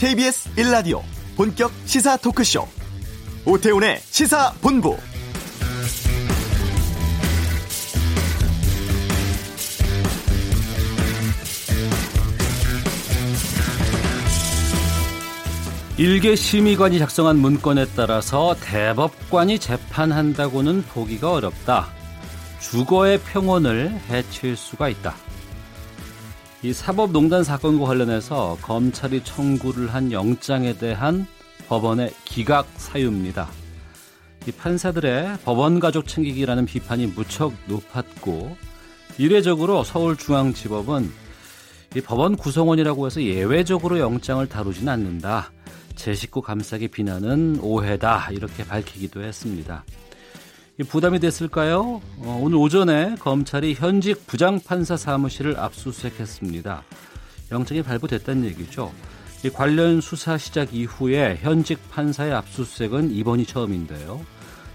KBS 1라디오 본격 시사 토크쇼 오태훈의 시사본부 일개 심의관이 작성한 문건에 따라서 대법관이 재판한다고는 보기가 어렵다. 주거의 평온을 해칠 수가 있다. 이 사법농단 사건과 관련해서 검찰이 청구를 한 영장에 대한 법원의 기각 사유입니다. 이 판사들의 법원 가족 챙기기라는 비판이 무척 높았고 이례적으로 서울중앙지법은 이 법원 구성원이라고 해서 예외적으로 영장을 다루지는 않는다. 제 식구 감싸기 비난은 오해다 이렇게 밝히기도 했습니다. 부담이 됐을까요? 어, 오늘 오전에 검찰이 현직 부장판사 사무실을 압수수색했습니다. 영장이 발부됐다는 얘기죠. 관련 수사 시작 이후에 현직 판사의 압수수색은 이번이 처음인데요.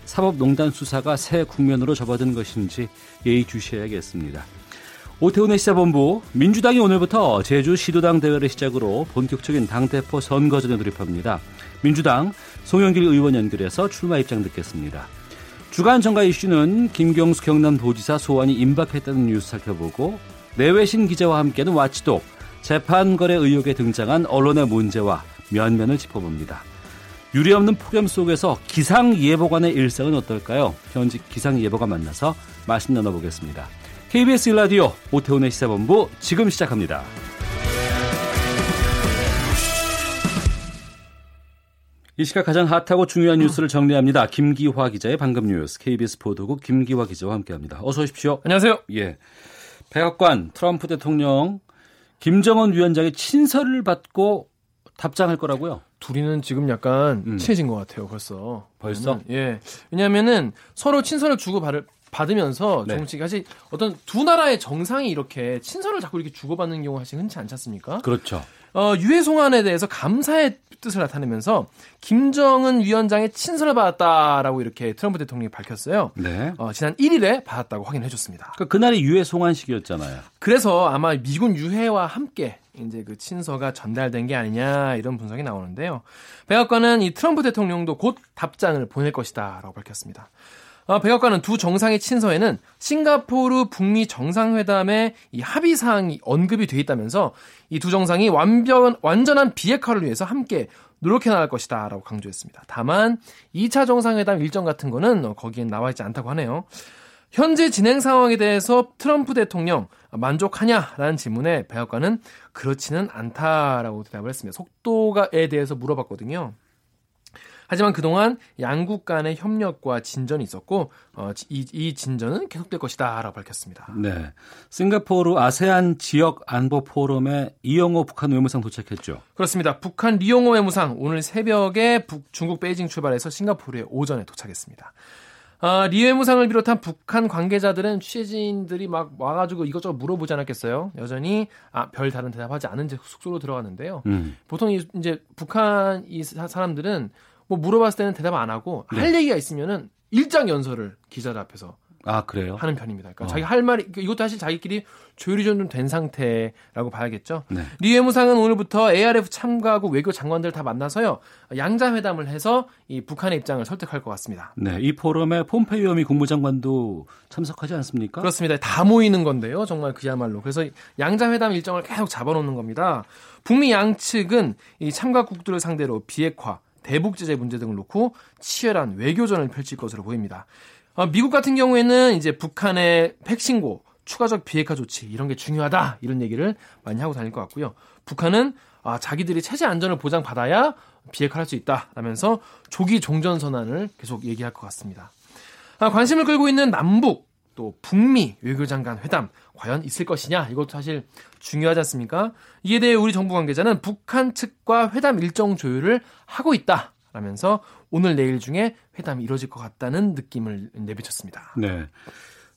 사법농단 수사가 새 국면으로 접어든 것인지 예의주시해야겠습니다. 오태훈의 시사본부 민주당이 오늘부터 제주 시도당 대회를 시작으로 본격적인 당대표 선거전에 돌입합니다. 민주당 송영길 의원 연결해서 출마 입장 듣겠습니다. 주간 정가 이슈는 김경수 경남도지사 소환이 임박했다는 뉴스 살펴보고 내외신 기자와 함께는 와치독 재판 거래 의혹에 등장한 언론의 문제와 면면을 짚어봅니다. 유례 없는 폭염 속에서 기상 예보관의 일상은 어떨까요? 현직 기상 예보관 만나서 말씀 나눠보겠습니다. KBS 일라디오 오태훈의 시사본부 지금 시작합니다. 이 시각 가장 핫하고 중요한 뉴스를 정리합니다. 김기화 기자의 방금 뉴스 KBS 보도국 김기화 기자와 함께합니다. 어서 오십시오. 안녕하세요. 예, 백악관 트럼프 대통령 김정은 위원장의 친서를 받고 답장할 거라고요. 둘이는 지금 약간 음. 친해진 것 같아요. 벌써. 벌써? 예. 왜냐하면은 서로 친서를 주고 받을 받으면서 네. 정치 사실 어떤 두 나라의 정상이 이렇게 친서를 자꾸 이렇게 주고받는 경우가 사실 흔치 않지 않습니까? 그렇죠. 어, 유해 송환에 대해서 감사의 뜻을 나타내면서 김정은 위원장의 친서를 받았다라고 이렇게 트럼프 대통령이 밝혔어요. 네. 어, 지난 1일에 받았다고 확인해 줬습니다. 그러니까 그날이 유해 송환식이었잖아요. 그래서 아마 미군 유해와 함께 이제 그 친서가 전달된 게 아니냐 이런 분석이 나오는데요. 백악관은 이 트럼프 대통령도 곧 답장을 보낼 것이다라고 밝혔습니다. 어, 백악관은 두 정상의 친서에는 싱가포르 북미 정상회담의 이 합의 사항이 언급이 돼 있다면서 이 두 정상이 완벽 완전한 비핵화를 위해서 함께 노력해 나갈 것이다라고 강조했습니다. 다만 2차 정상회담 일정 같은 거는 어, 거기엔 나와 있지 않다고 하네요. 현재 진행 상황에 대해서 트럼프 대통령 만족하냐라는 질문에 백악관은 그렇지는 않다라고 대답을 했습니다. 속도가에 대해서 물어봤거든요. 하지만 그동안 양국 간의 협력과 진전이 있었고 어, 이, 이 진전은 계속될 것이다라고 밝혔습니다. 네, 싱가포르 아세안 지역 안보 포럼에 이영호 북한 외무상 도착했죠. 그렇습니다. 북한 리용호 외무상 오늘 새벽에 북, 중국 베이징 출발해서 싱가포르에 오전에 도착했습니다. 아, 리 외무상을 비롯한 북한 관계자들은 취재진들이 막 와가지고 이것저것 물어보지 않았겠어요. 여전히 아, 별 다른 대답하지 않은 채 숙소로 들어갔는데요. 음. 보통 이제 북한 이 사람들은 뭐 물어봤을 때는 대답 안 하고 네. 할 얘기가 있으면은 일장 연설을 기자들 앞에서 아 그래요? 하는 편입니다. 그러니까 어. 자기 할 말이 그러니까 이것도 사실 자기끼리 조율이 좀 된 상태라고 봐야겠죠. 네. 리 외무상은 오늘부터 ARF 참가국 외교 장관들 다 만나서요 양자 회담을 해서 이 북한의 입장을 설득할 것 같습니다. 네, 이 포럼에 폼페이오 미 국무장관도 참석하지 않습니까? 그렇습니다. 다 모이는 건데요, 정말 그야말로. 그래서 양자 회담 일정을 계속 잡아놓는 겁니다. 북미 양측은 이 참가국들을 상대로 비핵화 대북 제재 문제 등을 놓고 치열한 외교전을 펼칠 것으로 보입니다. 어, 미국 같은 경우에는 이제 북한의 핵신고, 추가적 비핵화 조치 이런 게 중요하다 이런 얘기를 많이 하고 다닐 것 같고요. 북한은 아, 자기들이 체제 안전을 보장받아야 비핵화할 수 있다라면서 조기 종전 선언을 계속 얘기할 것 같습니다. 아, 관심을 끌고 있는 남북 또 북미 외교장관 회담 과연 있을 것이냐 이것도 사실 중요하지 않습니까? 이에 대해 우리 정부 관계자는 북한 측과 회담 일정 조율을 하고 있다 라면서 오늘 내일 중에 회담이 이루어질 것 같다는 느낌을 내비쳤습니다. 네.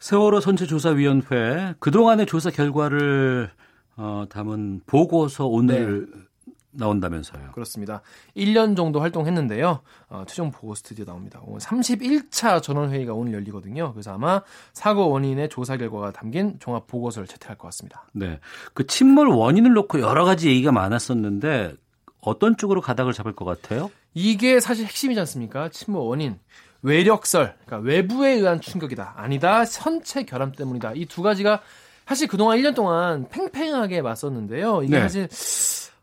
세월호 선체조사위원회 그동안의 조사 결과를 어, 담은 보고서 오늘 네. 나온다면서요. 그렇습니다. 1년 정도 활동했는데요. 어, 최종 보고 스튜디오 나옵니다. 오늘 31차 전원회의가 오늘 열리거든요. 그래서 아마 사고 원인의 조사 결과가 담긴 종합 보고서를 채택할 것 같습니다. 네. 그 침몰 원인을 놓고 여러 가지 얘기가 많았었는데 어떤 쪽으로 가닥을 잡을 것 같아요? 이게 사실 핵심이지 않습니까? 침몰 원인. 외력설, 그러니까 외부에 의한 충격이다. 아니다. 선체 결함 때문이다. 이 두 가지가 사실 그동안 1년 동안 팽팽하게 맞섰는데요. 이게 네. 사실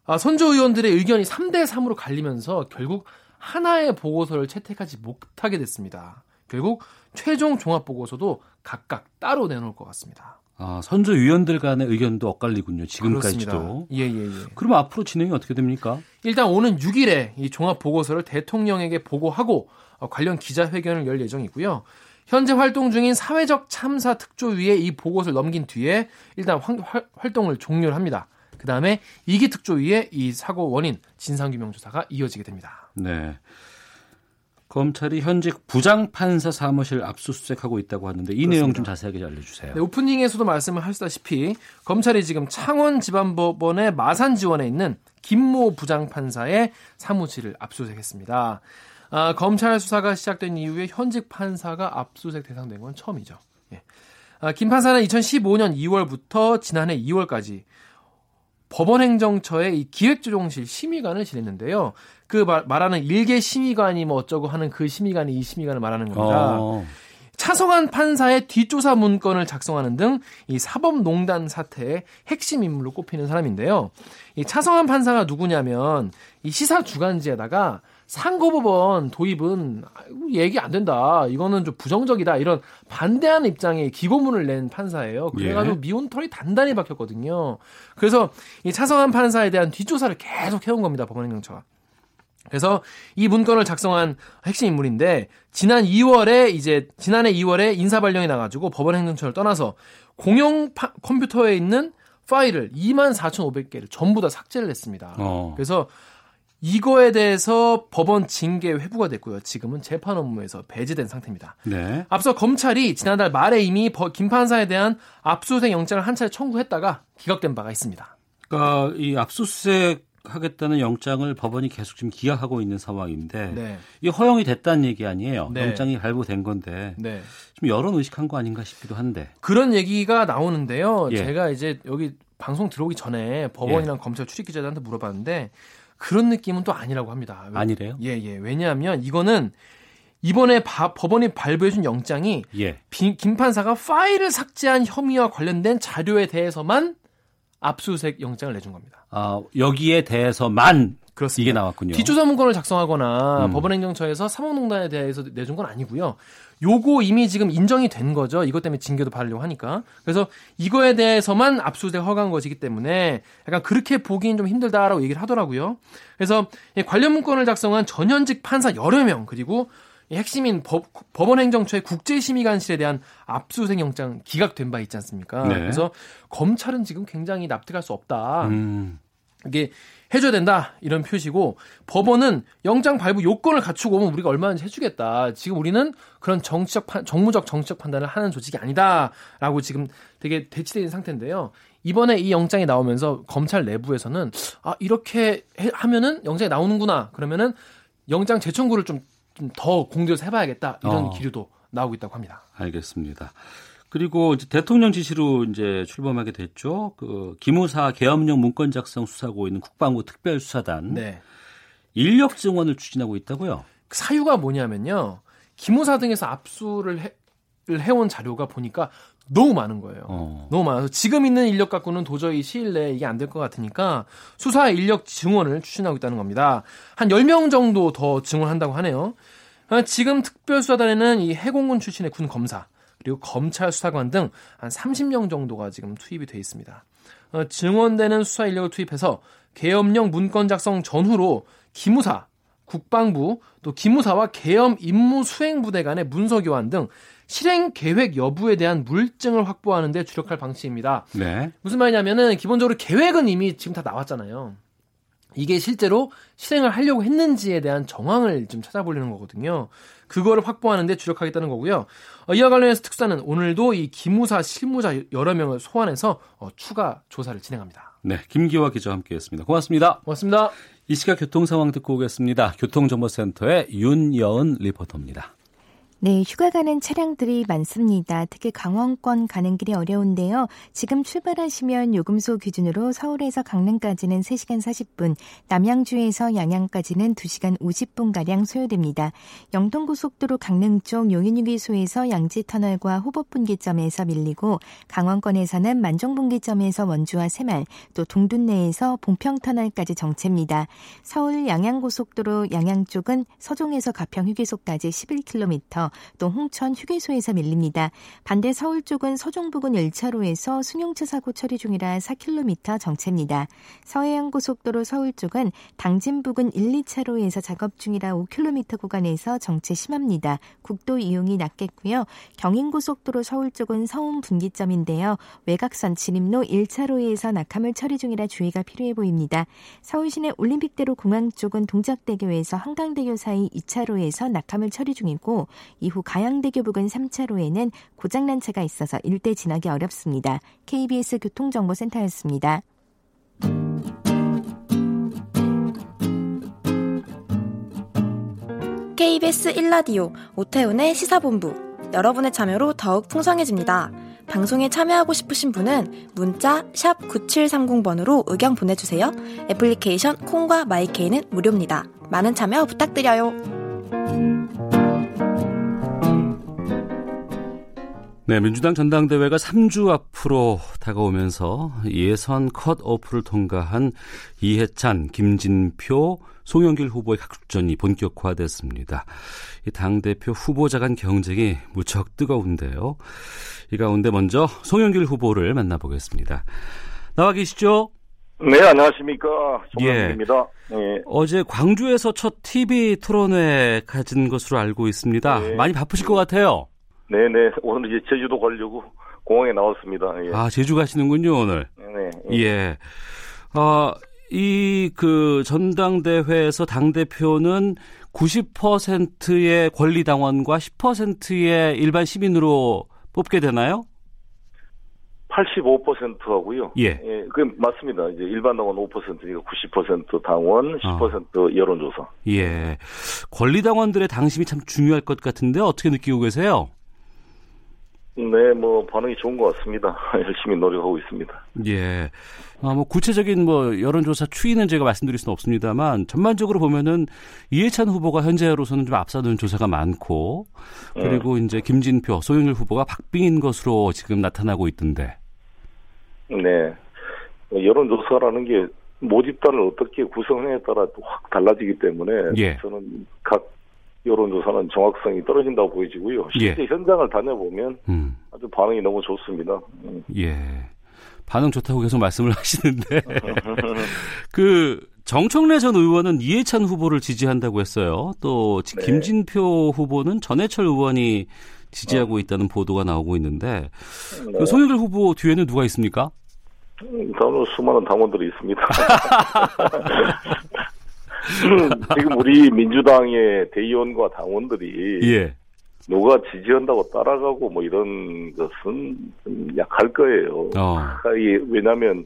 아, 선조 의원들의 의견이 3대 3으로 갈리면서 결국 하나의 보고서를 채택하지 못하게 됐습니다. 결국 최종 종합 보고서도 각각 따로 내놓을 것 같습니다. 아, 선조 위원들 간의 의견도 엇갈리군요. 지금까지도. 예, 예, 예. 그럼 앞으로 진행이 어떻게 됩니까? 일단 오는 6일에 이 종합 보고서를 대통령에게 보고하고 어, 관련 기자회견을 열 예정이고요. 현재 활동 중인 사회적 참사 특조위에 이 보고서를 넘긴 뒤에 일단 활, 활동을 종료를 합니다. 그 다음에 이기 특조위에 이 사고 원인 진상규명 조사가 이어지게 됩니다. 네. 검찰이 현직 부장판사 사무실 압수수색하고 있다고 하는데 이 그렇습니다. 내용 좀 자세하게 알려주세요. 네, 오프닝에서도 말씀을 하셨다시피 검찰이 지금 창원지방법원의 마산지원에 있는 김모 부장판사의 사무실을 압수수색했습니다. 아, 검찰 수사가 시작된 이후에 현직 판사가 압수수색 대상된 건 처음이죠. 예. 아, 김 판사는 2015년 2월부터 지난해 2월까지 법원행정처의 이 기획조정실 심의관을 지냈는데요. 그 말, 말하는 일개 심의관이 뭐 어쩌고 하는 그 심의관이 이 심의관을 말하는 겁니다. 어. 차성한 판사의 뒷조사 문건을 작성하는 등 이 사법농단 사태의 핵심 인물로 꼽히는 사람인데요. 이 차성한 판사가 누구냐면 이 시사 주간지에다가 상고법원 도입은 얘기 안 된다. 이거는 좀 부정적이다. 이런 반대하는 입장의 기고문을 낸 판사예요. 그래가지고 예. 미운털이 단단히 박혔거든요. 그래서 이 차성한 판사에 대한 뒷조사를 계속 해온 겁니다. 법원행정처가. 그래서 이 문건을 작성한 핵심 인물인데 지난 2월에 이제 지난해 2월에 인사 발령이 나가지고 법원 행정처를 떠나서 공용 파, 컴퓨터에 있는 파일을 24,500개를 전부 다 삭제를 했습니다. 어. 그래서 이거에 대해서 법원 징계 회부가 됐고요. 지금은 재판 업무에서 배제된 상태입니다. 네. 앞서 검찰이 지난달 말에 이미 김 판사에 대한 압수수색 영장을 한 차례 청구했다가 기각된 바가 있습니다. 그러니까 이 압수수색 하겠다는 영장을 법원이 계속 지금 기각하고 있는 상황인데 네. 이 허용이 됐다는 얘기 아니에요. 네. 영장이 발부된 건데 네. 좀 여론 의식한 거 아닌가 싶기도 한데 그런 얘기가 나오는데요. 예. 제가 이제 여기 방송 들어오기 전에 법원이랑 예. 검찰 출입 기자들한테 물어봤는데 그런 느낌은 또 아니라고 합니다. 아니래요? 예, 예. 왜냐하면 이거는 이번에 바, 법원이 발부해준 영장이 예. 비, 김 판사가 파일을 삭제한 혐의와 관련된 자료에 대해서만 압수수색 영장을 내준 겁니다. 아, 여기에 대해서만 그렇습니다. 이게 나왔군요. 뒷조사 문건을 작성하거나 음. 법원행정처에서 사법농단에 대해서 내준 건 아니고요. 요거 이미 지금 인정이 된 거죠. 이것 때문에 징계도 받으려고 하니까. 그래서 이거에 대해서만 압수수색 허가한 것이기 때문에 약간 그렇게 보기는 좀 힘들다라고 얘기를 하더라고요. 그래서 관련 문건을 작성한 전현직 판사 여러 명 그리고 핵심인 법, 법원행정처의 국제심의관실에 대한 압수수색 영장 기각된 바 있지 않습니까? 네. 그래서 검찰은 지금 굉장히 납득할 수 없다. 음. 이게 해줘야 된다 이런 표시고 법원은 영장 발부 요건을 갖추고 오면 우리가 얼마든지 해주겠다. 지금 우리는 그런 정치적 판, 정무적 정치적 판단을 하는 조직이 아니다라고 지금 되게 대치된 상태인데요. 이번에 이 영장이 나오면서 검찰 내부에서는 아 이렇게 해, 하면은 영장이 나오는구나 그러면은 영장 재청구를 좀좀더 공들여서 해봐야겠다 이런 어. 기류도 나오고 있다고 합니다. 알겠습니다. 그리고 이제 대통령 지시로 이제 출범하게 됐죠. 그 기무사 계엄령 문건 작성 수사하고 있는 국방부 특별수사단 네. 인력 증원을 추진하고 있다고요. 그 사유가 뭐냐면요. 기무사 등에서 압수를 해, 해온 자료가 보니까 너무 많은 거예요. 어. 너무 많아서 지금 있는 인력 갖고는 도저히 시일 내에 이게 안 될 것 같으니까 수사 인력 증원을 추진하고 있다는 겁니다. 한 10명 정도 더 증원한다고 하네요. 아, 지금 특별수사단에는 이 해공군 출신의 군 검사, 그리고 검찰 수사관 등 한 30명 정도가 지금 투입이 돼 있습니다. 어, 증원되는 수사 인력을 투입해서 계엄령 문건 작성 전후로 기무사, 국방부, 또 기무사와 계엄 임무 수행 부대 간의 문서 교환 등 실행 계획 여부에 대한 물증을 확보하는 데 주력할 방침입니다. 네. 무슨 말이냐면은 기본적으로 계획은 이미 지금 다 나왔잖아요. 이게 실제로 실행을 하려고 했는지에 대한 정황을 좀 찾아보려는 거거든요. 그거를 확보하는데 주력하겠다는 거고요. 어, 이와 관련해서 특사는 오늘도 이 기무사 실무자 여러 명을 소환해서 어, 추가 조사를 진행합니다. 네, 김기화 기자와 함께했습니다. 고맙습니다. 고맙습니다. 이 시각 교통 상황 듣고 오겠습니다. 교통정보센터의 윤여은 리포터입니다. 네, 휴가 가는 차량들이 많습니다. 특히 강원권 가는 길이 어려운데요. 지금 출발하시면 요금소 기준으로 서울에서 강릉까지는 3시간 40분, 남양주에서 양양까지는 2시간 50분가량 소요됩니다. 영동고속도로 강릉 쪽 용인휴게소에서 양지터널과 호법분기점에서 밀리고 강원권에서는 만종분기점에서 원주와 새말, 또 동둔내에서 봉평터널까지 정체입니다. 서울 양양고속도로 양양 쪽은 서종에서 가평 휴게소까지 11km, 또 홍천 휴게소에서 밀립니다. 반대 서울 쪽은 서종 부근 1차로에서 승용차 사고 처리 중이라 4km 정체입니다. 서해안 고속도로 서울 쪽은 당진 부근 1, 2차로에서 작업 중이라 5km 구간에서 정체 심합니다. 국도 이용이 낮겠고요. 경인고속도로 서울 쪽은 서운 분기점인데요. 외곽선 진입로 1차로에서 낙하물 처리 중이라 주의가 필요해 보입니다. 서울시내 올림픽대로 공항 쪽은 동작대교에서 한강대교 사이 2차로에서 낙하물 처리 중이고 이후 가양대교 부근 3차로에는 고장난 차가 있어서 일대 지나기 어렵습니다. KBS 교통정보센터였습니다. KBS 1라디오 오태훈의 시사본부 여러분의 참여로 더욱 풍성해집니다. 방송에 참여하고 싶으신 분은 문자 9730번으로 의견 보내주세요. 애플리케이션 콩과 마이케이는 무료입니다. 많은 참여 부탁드려요. 네, 민주당 전당대회가 3주 앞으로 다가오면서 예선 컷오프를 통과한 이해찬, 김진표, 송영길 후보의 각축전이 본격화됐습니다. 이 당대표 후보자 간 경쟁이 무척 뜨거운데요. 이 가운데 먼저 송영길 후보를 만나보겠습니다. 나와 계시죠? 네, 안녕하십니까. 송영길입니다. 예. 네. 어제 광주에서 첫 TV 토론회 가진 것으로 알고 있습니다. 네. 많이 바쁘실 것 같아요. 네네. 오늘 이제 제주도 가려고 공항에 나왔습니다. 예. 아, 제주 가시는군요, 오늘. 네네. 예. 예. 어, 이, 그, 전당대회에서 당 대표는 90%의 권리 당원과 10%의 일반 시민으로 뽑게 되나요? 85%하고요. 예. 예. 그 맞습니다. 이제 일반 당원 5%니까 90% 당원, 10% 어. 여론조사. 예. 권리 당원들의 당심이 참 중요할 것 같은데 어떻게 느끼고 계세요? 네, 뭐 반응이 좋은 것 같습니다. 열심히 노력하고 있습니다. 예. 아, 뭐 구체적인 뭐 여론조사 추이는 제가 말씀드릴 수는 없습니다만 전반적으로 보면은 이해찬 후보가 현재로서는 좀 앞서는 조사가 많고 그리고 음. 이제 김진표, 소영일 후보가 박빙인 것으로 지금 나타나고 있던데. 네. 여론조사라는 게 모집단을 어떻게 구성하냐에 따라 확 달라지기 때문에 예. 저는 각 여론조사는 정확성이 떨어진다고 보여지고요. 실제 예. 현장을 다녀보면 음. 아주 반응이 너무 좋습니다. 음. 예. 반응 좋다고 계속 말씀을 하시는데 그 정청래 전 의원은 이해찬 후보를 지지한다고 했어요. 또 네. 김진표 후보는 전해철 의원이 지지하고 어. 있다는 보도가 나오고 있는데 네. 그 송영길 후보 뒤에는 누가 있습니까? 저는 음, 수많은 당원들이 있습니다. 지금 우리 민주당의 대의원과 당원들이 예. 누가 지지한다고 따라가고 뭐 이런 것은 좀 약할 거예요. 어. 왜냐하면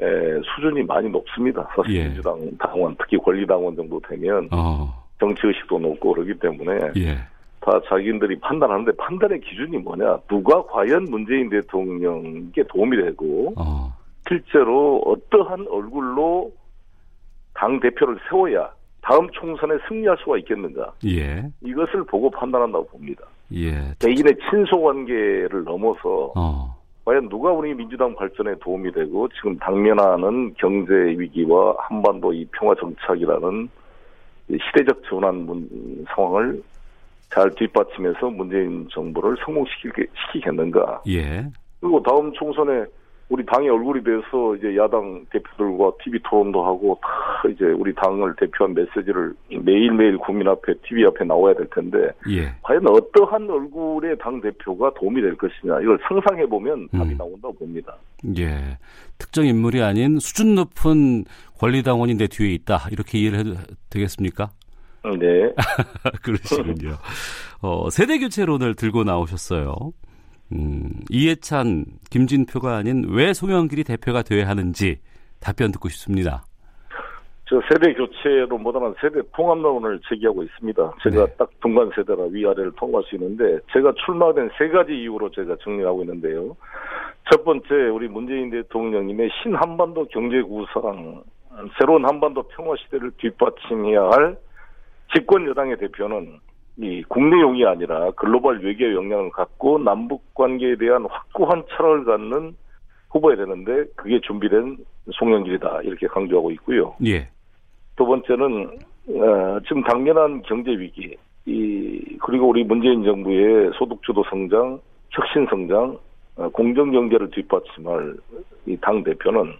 에, 수준이 많이 높습니다. 사실 예. 민주당 당원, 특히 권리당원 정도 되면 어. 정치의식도 높고 그러기 때문에 예. 다 자기들이 판단하는데 판단의 기준이 뭐냐? 누가 과연 문재인 대통령께 도움이 되고 어. 실제로 어떠한 얼굴로 당 대표를 세워야 다음 총선에 승리할 수가 있겠는가? 예. 이것을 보고 판단한다고 봅니다. 예. 개인의 친소 관계를 넘어서 어. 과연 누가 우리 민주당 발전에 도움이 되고 지금 당면하는 경제 위기와 한반도 이 평화 정착이라는 시대적 전환 상황을 잘 뒷받침해서 문재인 정부를 성공시키겠는가? 예. 그리고 다음 총선에 우리 당의 얼굴이 돼서 이제 야당 대표들과 TV 토론도 하고 다 이제 우리 당을 대표한 메시지를 매일매일 국민 앞에 TV 앞에 나와야 될 텐데 예. 과연 어떠한 얼굴의 당 대표가 도움이 될 것이냐 이걸 상상해 보면 답이 음. 나온다고 봅니다. 예. 특정 인물이 아닌 수준 높은 권리당원이 내 뒤에 있다 이렇게 이해를 해도 되겠습니까? 네. 그러시군요. 어, 세대 교체론을 들고 나오셨어요. 음, 이해찬, 김진표가 아닌 왜 송영길이 대표가 돼야 하는지 답변 듣고 싶습니다. 저 세대 교체로 못하는 세대 통합론을 제기하고 있습니다. 제가 네. 딱 중간 세대라 위아래를 통과할 수 있는데 제가 출마된 세 가지 이유로 제가 정리하고 있는데요. 첫 번째 우리 문재인 대통령님의 신한반도 경제 구상 새로운 한반도 평화 시대를 뒷받침해야 할 집권 여당의 대표는 이 국내용이 아니라 글로벌 외교 역량을 갖고 남북 관계에 대한 확고한 철학을 갖는 후보야 되는데 그게 준비된 송영길이다 이렇게 강조하고 있고요. 예. 두 번째는 어, 지금 당면한 경제 위기, 이 그리고 우리 문재인 정부의 소득 주도 성장, 혁신 성장, 어, 공정 경제를 뒷받침할 이 당 대표는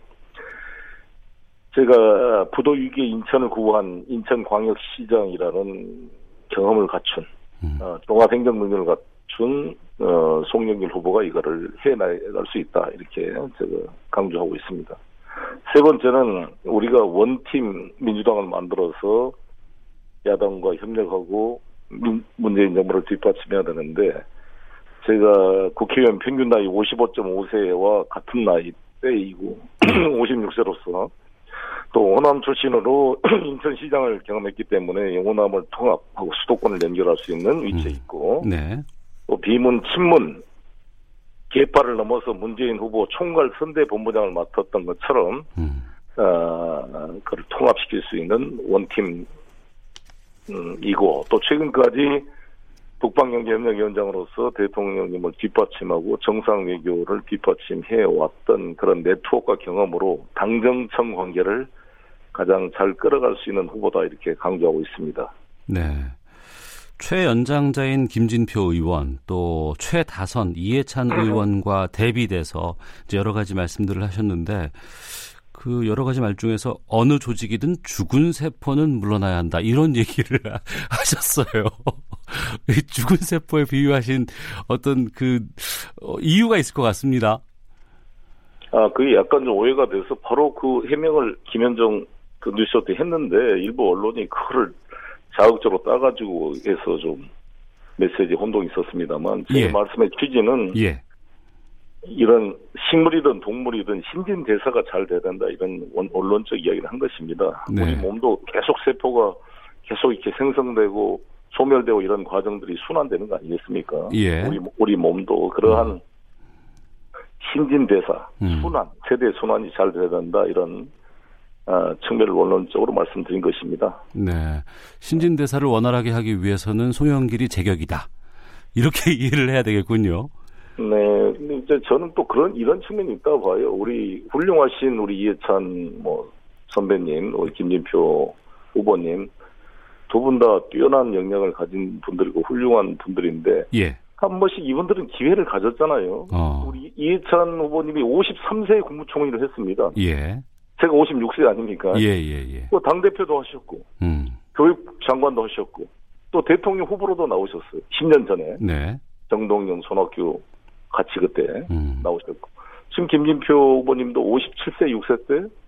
제가 부도 위기에 인천을 구한 인천광역시장이라는 경험을 갖춘 음. 어, 종합 행정 능력을 갖춘 어, 송영길 후보가 이거를 해나갈 수 있다 이렇게 제가 강조하고 있습니다. 세 번째는 우리가 원팀 민주당을 만들어서 야당과 협력하고 민- 문재인 정부를 뒷받침해야 되는데 제가 국회의원 평균 나이 55.5세와 같은 나이 때이고 56세로서 또 호남 출신으로 인천시장을 경험했기 때문에 호남을 통합하고 수도권을 연결할 수 있는 위치에 음. 있고 네. 또 비문 친문 계파를 넘어서 문재인 후보 총괄 선대 본부장을 맡았던 것처럼 음. 어, 그를 통합시킬 수 있는 원팀 음, 이고 또 최근까지 북방경제협력위원장으로서 대통령님을 뒷받침하고 정상 외교를 뒷받침해 왔던 그런 네트워크와 경험으로 당정청 관계를 가장 잘 끌어갈 수 있는 후보다 이렇게 강조하고 있습니다. 네. 최연장자인 김진표 의원 또 최다선 이해찬 의원과 대비돼서 이제 여러 가지 말씀들을 하셨는데 그 여러 가지 말 중에서 어느 조직이든 죽은 세포는 물러나야 한다 이런 얘기를 하셨어요. 이 죽은 세포에 비유하신 어떤 그 어, 이유가 있을 것 같습니다. 아, 그게 약간 좀 오해가 돼서 바로 그 해명을 김현정 그 뉴스 때 했는데 일부 언론이 그거를 자극적으로 따가지고 해서 좀 메시지 혼동이 있었습니다만 제 예. 말씀의 취지는 예. 이런 식물이든 동물이든 신진 대사가 잘 돼야 된다 이런 원- 언론적 이야기를 한 것입니다. 네. 우리 몸도 계속 세포가 계속 이렇게 생성되고 소멸되고 이런 과정들이 순환되는 거 아니겠습니까? 예. 우리 우리 몸도 그러한 신진대사 음. 순환 세대 순환이 잘 돼야 된다 이런 아, 측면을 원론적으로 말씀드린 것입니다. 네. 신진 대사를 원활하게 하기 위해서는 송영길이 제격이다. 이렇게 이해를 해야 되겠군요. 네, 근데 이제 저는 또 그런 이런 측면이 있다고 봐요. 우리 훌륭하신 우리 이해찬 뭐 선배님, 우리 김진표 후보님 두 분 다 뛰어난 역량을 가진 분들이고 훌륭한 분들인데 예. 한 번씩 이분들은 기회를 가졌잖아요. 어. 우리 이해찬 후보님이 53세에 국무총리를 했습니다. 예. 제가 56세 아닙니까? 예, 예, 예. 또 당대표도 하셨고 음. 교육장관도 하셨고 또 대통령 후보로도 나오셨어요. 10년 전에 네. 정동영, 손학규 같이 그때 음. 나오셨고 지금 김진표 후보님도 57세, 6세 때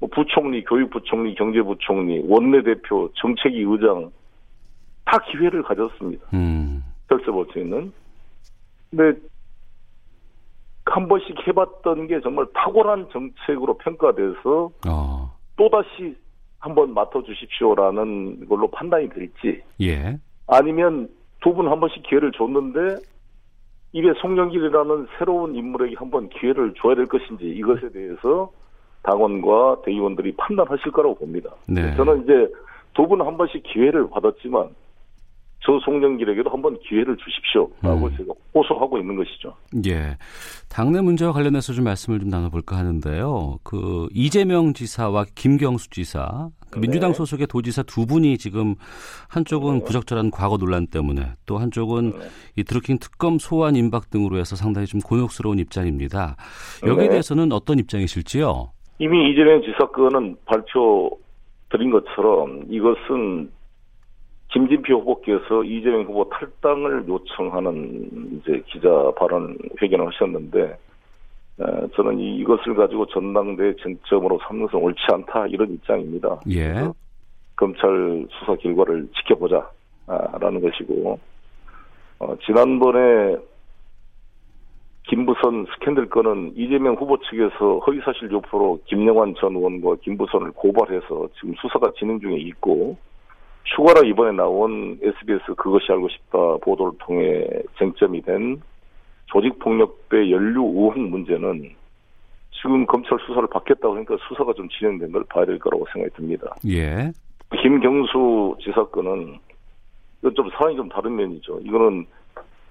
뭐 부총리, 교육부총리, 경제부총리, 원내대표, 정책위 의장 다 기회를 가졌습니다. 음. 펼쳐볼 수 있는. 근데 한 번씩 해봤던 게 정말 탁월한 정책으로 평가돼서 어. 또다시 한 번 맡아주십시오라는 걸로 판단이 될지 예. 아니면 두 분 한 번씩 기회를 줬는데 입에 송영길이라는 새로운 인물에게 한 번 기회를 줘야 될 것인지 이것에 대해서 당원과 대의원들이 판단하실 거라고 봅니다. 네. 저는 이제 두 분 한 번씩 기회를 받았지만 저 송영길에게도 한번 기회를 주십시오라고 음. 제가 호소하고 있는 것이죠. 예. 당내 문제와 관련해서 좀 말씀을 좀 나눠볼까 하는데요. 그 이재명 지사와 김경수 지사, 그 네. 민주당 소속의 도지사 두 분이 지금 한쪽은 부적절한 과거 논란 때문에 또 한쪽은 네. 이 드루킹 특검 소환 임박 등으로 해서 상당히 좀 곤혹스러운 입장입니다. 여기에 네. 대해서는 어떤 입장이실지요? 이미 이재명 지사 건은 발표 드린 것처럼 이것은 김진표 후보께서 이재명 후보 탈당을 요청하는 이제 기자 발언 회견을 하셨는데 에, 저는 이- 이것을 가지고 전당대 쟁점으로 삼는 것은 옳지 않다 이런 입장입니다. 예. 검찰 수사 결과를 지켜보자라는 것이고 어, 지난번에 김부선 스캔들 건은 이재명 후보 측에서 허위사실 유포로 김영환 전 의원과 김부선을 고발해서 지금 수사가 진행 중에 있고 추가로 이번에 나온 SBS 그것이 알고 싶다 보도를 통해 쟁점이 된 조직폭력배 연루 의혹 문제는 지금 검찰 수사를 받겠다고 하니까 수사가 좀 진행된 걸 봐야 될 거라고 생각이 듭니다. 예. 김경수 지사 건은 이건 좀 사안이 좀 다른 면이죠. 이거는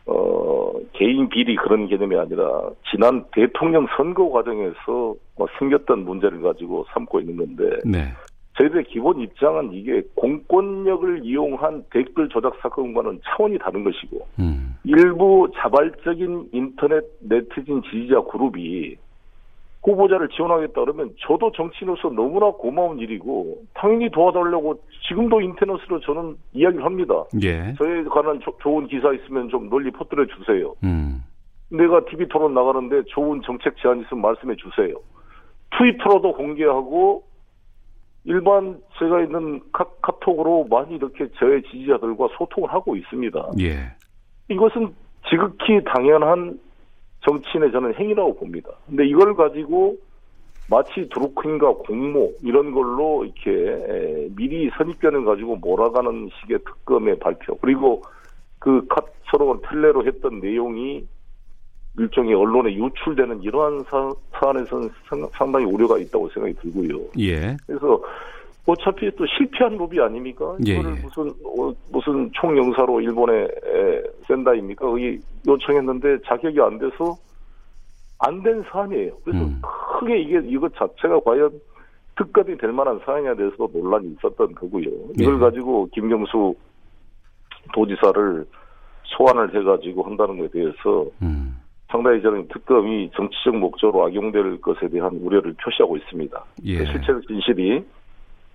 어, 개인 비리 그런 개념이 아니라 지난 대통령 선거 과정에서 뭐 생겼던 문제를 가지고 삼고 있는 건데 네. 저희들의 기본 입장은 이게 공권력을 이용한 댓글 조작 사건과는 차원이 다른 것이고 음. 일부 자발적인 인터넷 네티즌 지지자 그룹이 후보자를 지원하겠다 그러면 저도 정치인으로서 너무나 고마운 일이고 당연히 도와달라고 지금도 인터넷으로 저는 이야기를 합니다. 예. 저에 관한 조- 좋은 기사 있으면 좀 널리 퍼뜨려 주세요. 음. 내가 TV 토론 나가는데 좋은 정책 제안 있으면 말씀해 주세요. 트위터로도 공개하고 일반 제가 있는 카, 카톡으로 많이 이렇게 저의 지지자들과 소통을 하고 있습니다. 예. 이것은 지극히 당연한 정치인의 저는 행위라고 봅니다. 근데 이걸 가지고 마치 드루킹과 공모 이런 걸로 이렇게 에, 미리 선입견을 가지고 몰아가는 식의 특검의 발표 그리고 그 카, 서로 텔레로 했던 내용이 일종의 언론에 유출되는 이러한 사, 사안에서는 상- 상당히 우려가 있다고 생각이 들고요. 예. 그래서 어차피 또 실패한 로비 아닙니까? 예, 이거를 예. 무슨 어, 무슨 총영사로 일본에 에, 센다입니까? 거기 요청했는데 자격이 안 돼서 안 된 사안이에요. 그래서 음. 크게 이게 이것 자체가 과연 특검이 될 만한 사안이냐 대해서 논란이 있었던 거고요. 이걸 예. 가지고 김경수 도지사를 소환을 해가지고 한다는 것에 대해서 음. 상당히 저는 특검이 정치적 목적으로 악용될 것에 대한 우려를 표시하고 있습니다. 예. 실체적 진실이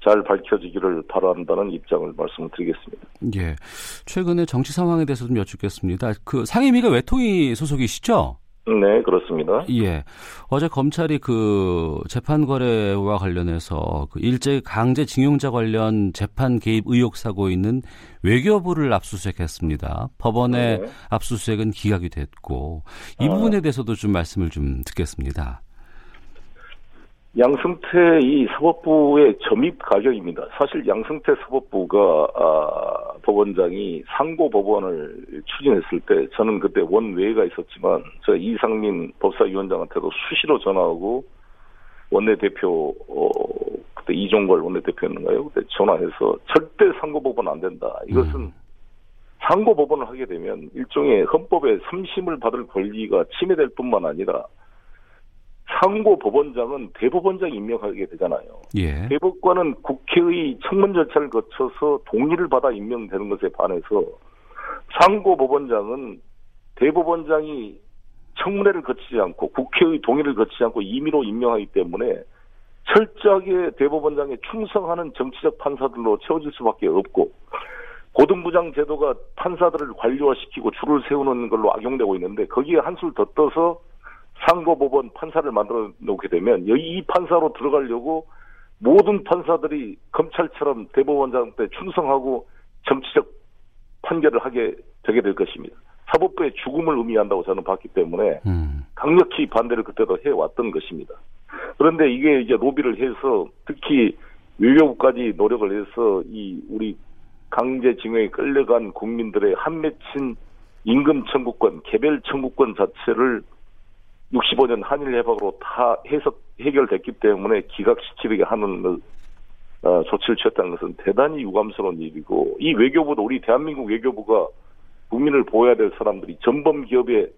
잘 밝혀지기를 바란다는 입장을 말씀드리겠습니다. 예. 최근에 정치 상황에 대해서 좀 여쭙겠습니다. 그 상임위가 외통위 소속이시죠? 네, 그렇습니다. 예. 어제 검찰이 그 재판 거래와 관련해서 그 일제 강제 징용자 관련 재판 개입 의혹 사고 있는 외교부를 압수수색했습니다. 법원의 네. 압수수색은 기각이 됐고 이 아. 부분에 대해서도 좀 말씀을 좀 듣겠습니다. 양승태 이 사법부의 점입 가격입니다. 사실 양승태 사법부가 아, 법원장이 상고 법원을 추진했을 때 저는 그때 원외가 있었지만 저 이상민 법사위원장한테도 수시로 전화하고 원내대표 어, 그때 이종걸 원내대표였는가요? 그때 전화해서 절대 상고 법원 안 된다. 이것은 음. 상고 법원을 하게 되면 일종의 헌법의 삼심을 받을 권리가 침해될 뿐만 아니라 상고 법원장은 대법원장이 임명하게 되잖아요. 예. 대법관은 국회의 청문 절차를 거쳐서 동의를 받아 임명되는 것에 반해서 상고 법원장은 대법원장이 청문회를 거치지 않고 국회의 동의를 거치지 않고 임의로 임명하기 때문에 철저하게 대법원장에 충성하는 정치적 판사들로 채워질 수밖에 없고 고등부장 제도가 판사들을 관료화시키고 줄을 세우는 걸로 악용되고 있는데 거기에 한술 더 떠서 상고법원 판사를 만들어 놓게 되면 이 판사로 들어가려고 모든 판사들이 검찰처럼 대법원장 때 충성하고 정치적 판결을 하게 되게 될 것입니다. 사법부의 죽음을 의미한다고 저는 봤기 때문에 음. 강력히 반대를 그때도 해왔던 것입니다. 그런데 이게 이제 로비를 해서 특히 외교부까지 노력을 해서 이 우리 강제징용에 끌려간 국민들의 한 맺힌 임금 청구권, 개별 청구권 자체를 65년 한일 해방으로 다 해석 해결됐기 때문에 기각시키게 하는 어, 조치를 취했다는 것은 대단히 유감스러운 일이고 이 외교부도 우리 대한민국 외교부가 국민을 보호해야 될 사람들이 전범 기업에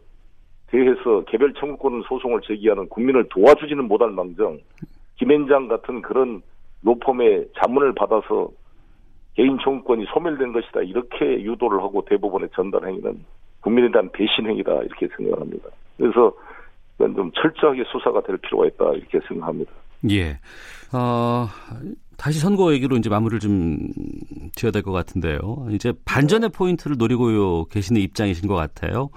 대해서 개별 청구권 소송을 제기하는 국민을 도와주지는 못할 망정 김앤장 같은 그런 로펌의 자문을 받아서 개인 청구권이 소멸된 것이다 이렇게 유도를 하고 대법원에 전달 행위는 국민에 대한 배신 행위다 이렇게 생각합니다. 그래서 이건 좀 철저하게 수사가 될 필요가 있다 이렇게 생각합니다. 예. 어, 다시 선거 얘기로 이제 마무리를 좀 지어야 될 것 같은데요. 이제 반전의 포인트를 노리고 계시는 입장이신 것 같아요.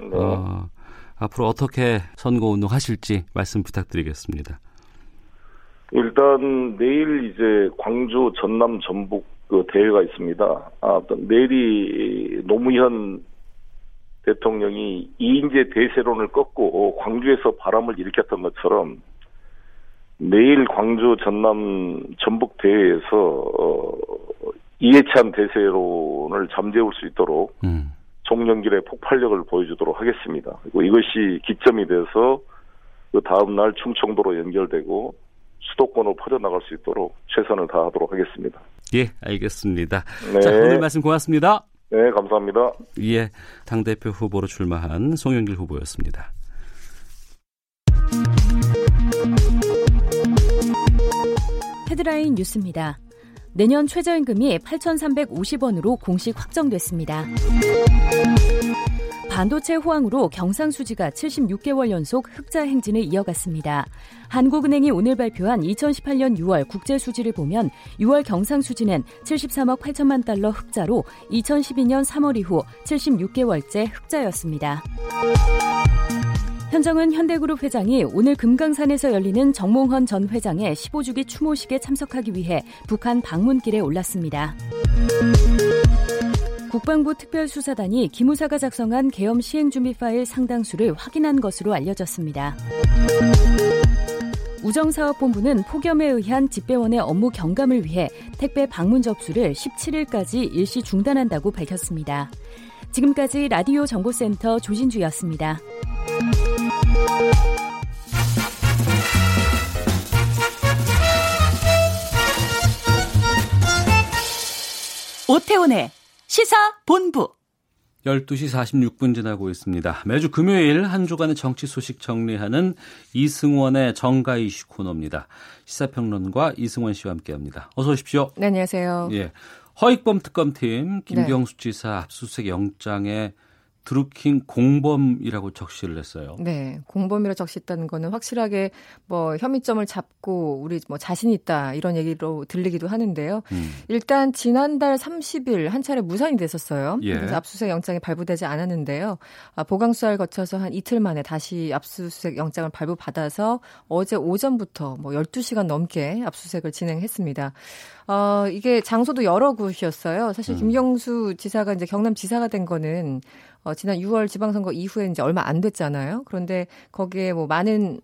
네. 어, 앞으로 어떻게 선거 운동 하실지 말씀 부탁드리겠습니다. 일단 내일 이제 광주, 전남, 전북 그 대회가 있습니다. 아, 내일이 노무현 대통령이 이인제 대세론을 꺾고 광주에서 바람을 일으켰던 것처럼 내일 광주 전남 전북 대회에서 어, 이해찬 대세론을 잠재울 수 있도록 음. 종년길의 폭발력을 보여주도록 하겠습니다. 그리고 이것이 기점이 돼서 그 다음 날 충청도로 연결되고 수도권으로 퍼져나갈 수 있도록 최선을 다하도록 하겠습니다. 예, 알겠습니다. 네. 자, 오늘 말씀 고맙습니다. 네, 감사합니다. 예, 당대표 후보로 출마한 송영길 후보였습니다. 헤드라인 뉴스입니다. 내년 최저임금이 8,350원으로 공식 확정됐습니다. 반도체 호황으로 경상수지가 76개월 연속 흑자 행진을 이어갔습니다. 한국은행이 오늘 발표한 2018년 6월 국제 수지를 보면 6월 경상수지는 73억 8천만 달러 흑자로 2012년 3월 이후 76개월째 흑자였습니다. 현정은 현대그룹 회장이 오늘 금강산에서 열리는 정몽헌 전 회장의 15주기 추모식에 참석하기 위해 북한 방문길에 올랐습니다. 국방부 특별수사단이 기무사가 작성한 계엄 시행 준비 파일 상당수를 확인한 것으로 알려졌습니다. 우정사업본부는 폭염에 의한 집배원의 업무 경감을 위해 택배 방문 접수를 17일까지 일시 중단한다고 밝혔습니다. 지금까지 라디오 정보센터 조진주였습니다. 오태훈의 시사본부 12시 46분 지나고 있습니다. 매주 금요일 한 주간의 정치 소식 정리하는 이승원의 정가 이슈 코너입니다. 시사평론가 이승원 씨와 함께합니다. 어서 오십시오. 네, 안녕하세요. 예, 허익범 특검팀 김경수 네. 지사 압수수색 영장에 드루킹 공범이라고 적시를 했어요. 네, 공범이라 적시했다는 거는 확실하게 뭐 혐의점을 잡고 우리 뭐 자신 있다 이런 얘기로 들리기도 하는데요. 음. 일단 지난달 30일 한 차례 무산이 됐었어요. 예. 그래서 압수수색 영장이 발부되지 않았는데요. 아, 보강 수사를 거쳐서 한 이틀 만에 다시 압수수색 영장을 발부받아서 어제 오전부터 뭐 12시간 넘게 압수수색을 진행했습니다. 어, 이게 장소도 여러 곳이었어요. 사실 음. 김경수 지사가 이제 경남 지사가 된 거는 어, 지난 6월 지방선거 이후에 이제 얼마 안 됐잖아요. 그런데 거기에 뭐 많은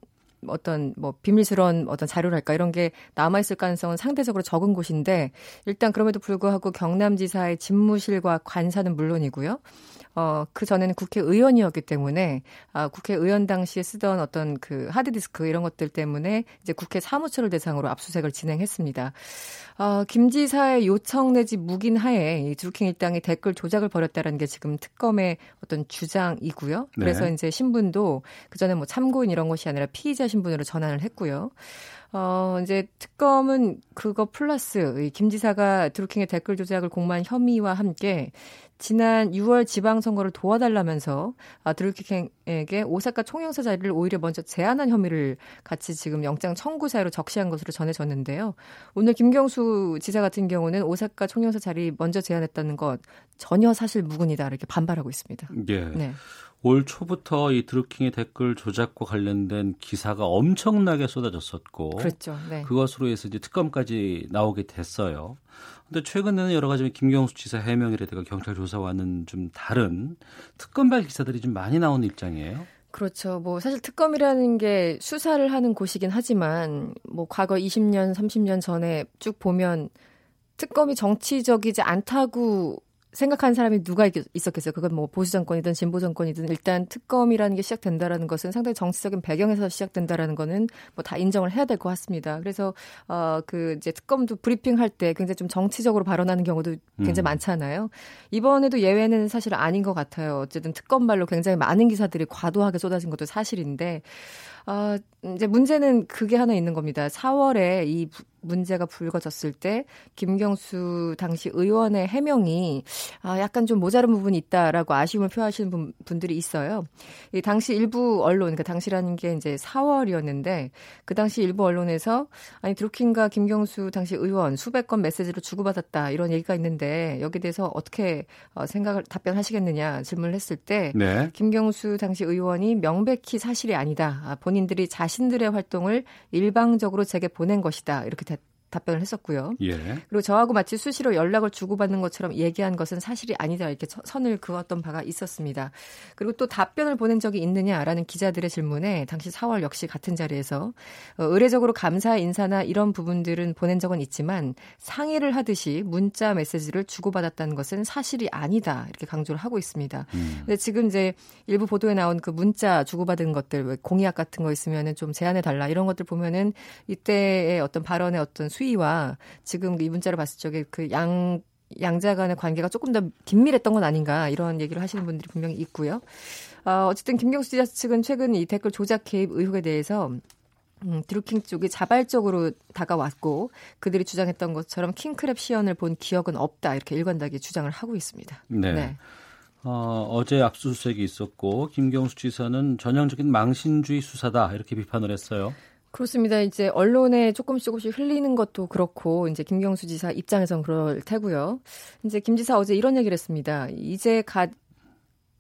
어떤 뭐 비밀스러운 어떤 자료랄까 이런 게 남아 있을 가능성은 상대적으로 적은 곳인데 일단 그럼에도 불구하고 경남지사의 집무실과 관사는 물론이고요. 어, 그 전에는 국회의원이었기 때문에 아, 국회의원 당시에 쓰던 어떤 그 하드디스크 이런 것들 때문에 이제 국회 사무처를 대상으로 압수색을 진행했습니다. 어, 김 지사의 요청 내지 묵인 하에 이 드루킹 일당이 댓글 조작을 벌였다라는 게 지금 특검의 어떤 주장이고요. 그래서 네. 이제 신분도 그 전에 뭐 참고인 이런 것이 아니라 피의자 신분으로 전환을 했고요. 어, 이제 특검은 그거 플러스 이김 지사가 드루킹의 댓글 조작을 공모한 혐의와 함께 지난 6월 지방선거를 도와달라면서 아, 드루킹에게 오사카 총영사 자리를 오히려 먼저 제안한 혐의를 같이 지금 영장 청구 사유로 적시한 것으로 전해졌는데요. 오늘 김경수 지사 같은 경우는 오사카 총영사 자리 먼저 제안했다는 것 전혀 사실 무근이다 이렇게 반발하고 있습니다. 예. 네. 올 초부터 이 드루킹의 댓글 조작과 관련된 기사가 엄청나게 쏟아졌었고, 그렇죠. 네. 그것으로 해서 이제 특검까지 나오게 됐어요. 근데 최근에는 여러 가지 김경수 지사 해명이라든가 경찰 조사와는 좀 다른 특검발 기사들이 좀 많이 나오는 입장이에요. 그렇죠. 뭐 사실 특검이라는 게 수사를 하는 곳이긴 하지만 뭐 과거 20년, 30년 전에 쭉 보면 특검이 정치적이지 않다고 생각하는 사람이 누가 있었겠어요. 그건 뭐 보수 정권이든 진보 정권이든 일단 특검이라는 게 시작된다라는 것은 상당히 정치적인 배경에서 시작된다라는 거는 뭐 다 인정을 해야 될 것 같습니다. 그래서 어그 이제 특검도 브리핑 할 때 굉장히 좀 정치적으로 발언하는 경우도 굉장히 음. 많잖아요. 이번에도 예외는 사실 아닌 것 같아요. 어쨌든 특검말로 굉장히 많은 기사들이 과도하게 쏟아진 것도 사실인데 아, 이제 문제는 그게 하나 있는 겁니다. 4월에 이 문제가 불거졌을 때 김경수 당시 의원의 해명이 아, 약간 좀 모자른 부분이 있다라고 아쉬움을 표하시는 분, 분들이 있어요. 이 당시 일부 언론, 그러니까 당시라는 게 이제 4월이었는데 그 당시 일부 언론에서 아니 드루킹과 김경수 당시 의원 수백 건 메시지를 주고받았다 이런 얘기가 있는데 여기에 대해서 어떻게 어, 생각을 답변하시겠느냐 질문을 했을 때 네. 김경수 당시 의원이 명백히 사실이 아니다. 아, 본 인들이 자신들의 활동을 일방적으로 제게 보낸 것이다. 이렇게 답변을 했었고요. 예. 그리고 저하고 마치 수시로 연락을 주고받는 것처럼 얘기한 것은 사실이 아니다 이렇게 선을 그었던 바가 있었습니다. 그리고 또 답변을 보낸 적이 있느냐라는 기자들의 질문에 당시 4월 역시 같은 자리에서 어, 의례적으로 감사 인사나 이런 부분들은 보낸 적은 있지만 상의를 하듯이 문자 메시지를 주고받았다는 것은 사실이 아니다 이렇게 강조를 하고 있습니다. 음. 근데 지금 이제 일부 보도에 나온 그 문자 주고받은 것들 공약 같은 거 있으면은 좀 제안해 달라 이런 것들 보면은 이때의 어떤 발언의 어떤 수 위와 지금 이 문자를 봤을 적에 그 양 양자 간의 관계가 조금 더 긴밀했던 건 아닌가 이런 얘기를 하시는 분들이 분명히 있고요. 어, 어쨌든 김경수 지사 측은 최근 이 댓글 조작 개입 의혹에 대해서 음, 드루킹 쪽이 자발적으로 다가왔고 그들이 주장했던 것처럼 킹크랩 시연을 본 기억은 없다 이렇게 일관되게 주장을 하고 있습니다. 네. 네. 어, 어제 압수수색이 있었고 김경수 지사는 전형적인 망신주의 수사다 이렇게 비판을 했어요. 그렇습니다. 이제 언론에 조금씩 조금씩 흘리는 것도 그렇고 이제 김경수 지사 입장에선 그럴 테고요. 이제 김 지사 어제 이런 얘기를 했습니다. 이제 갓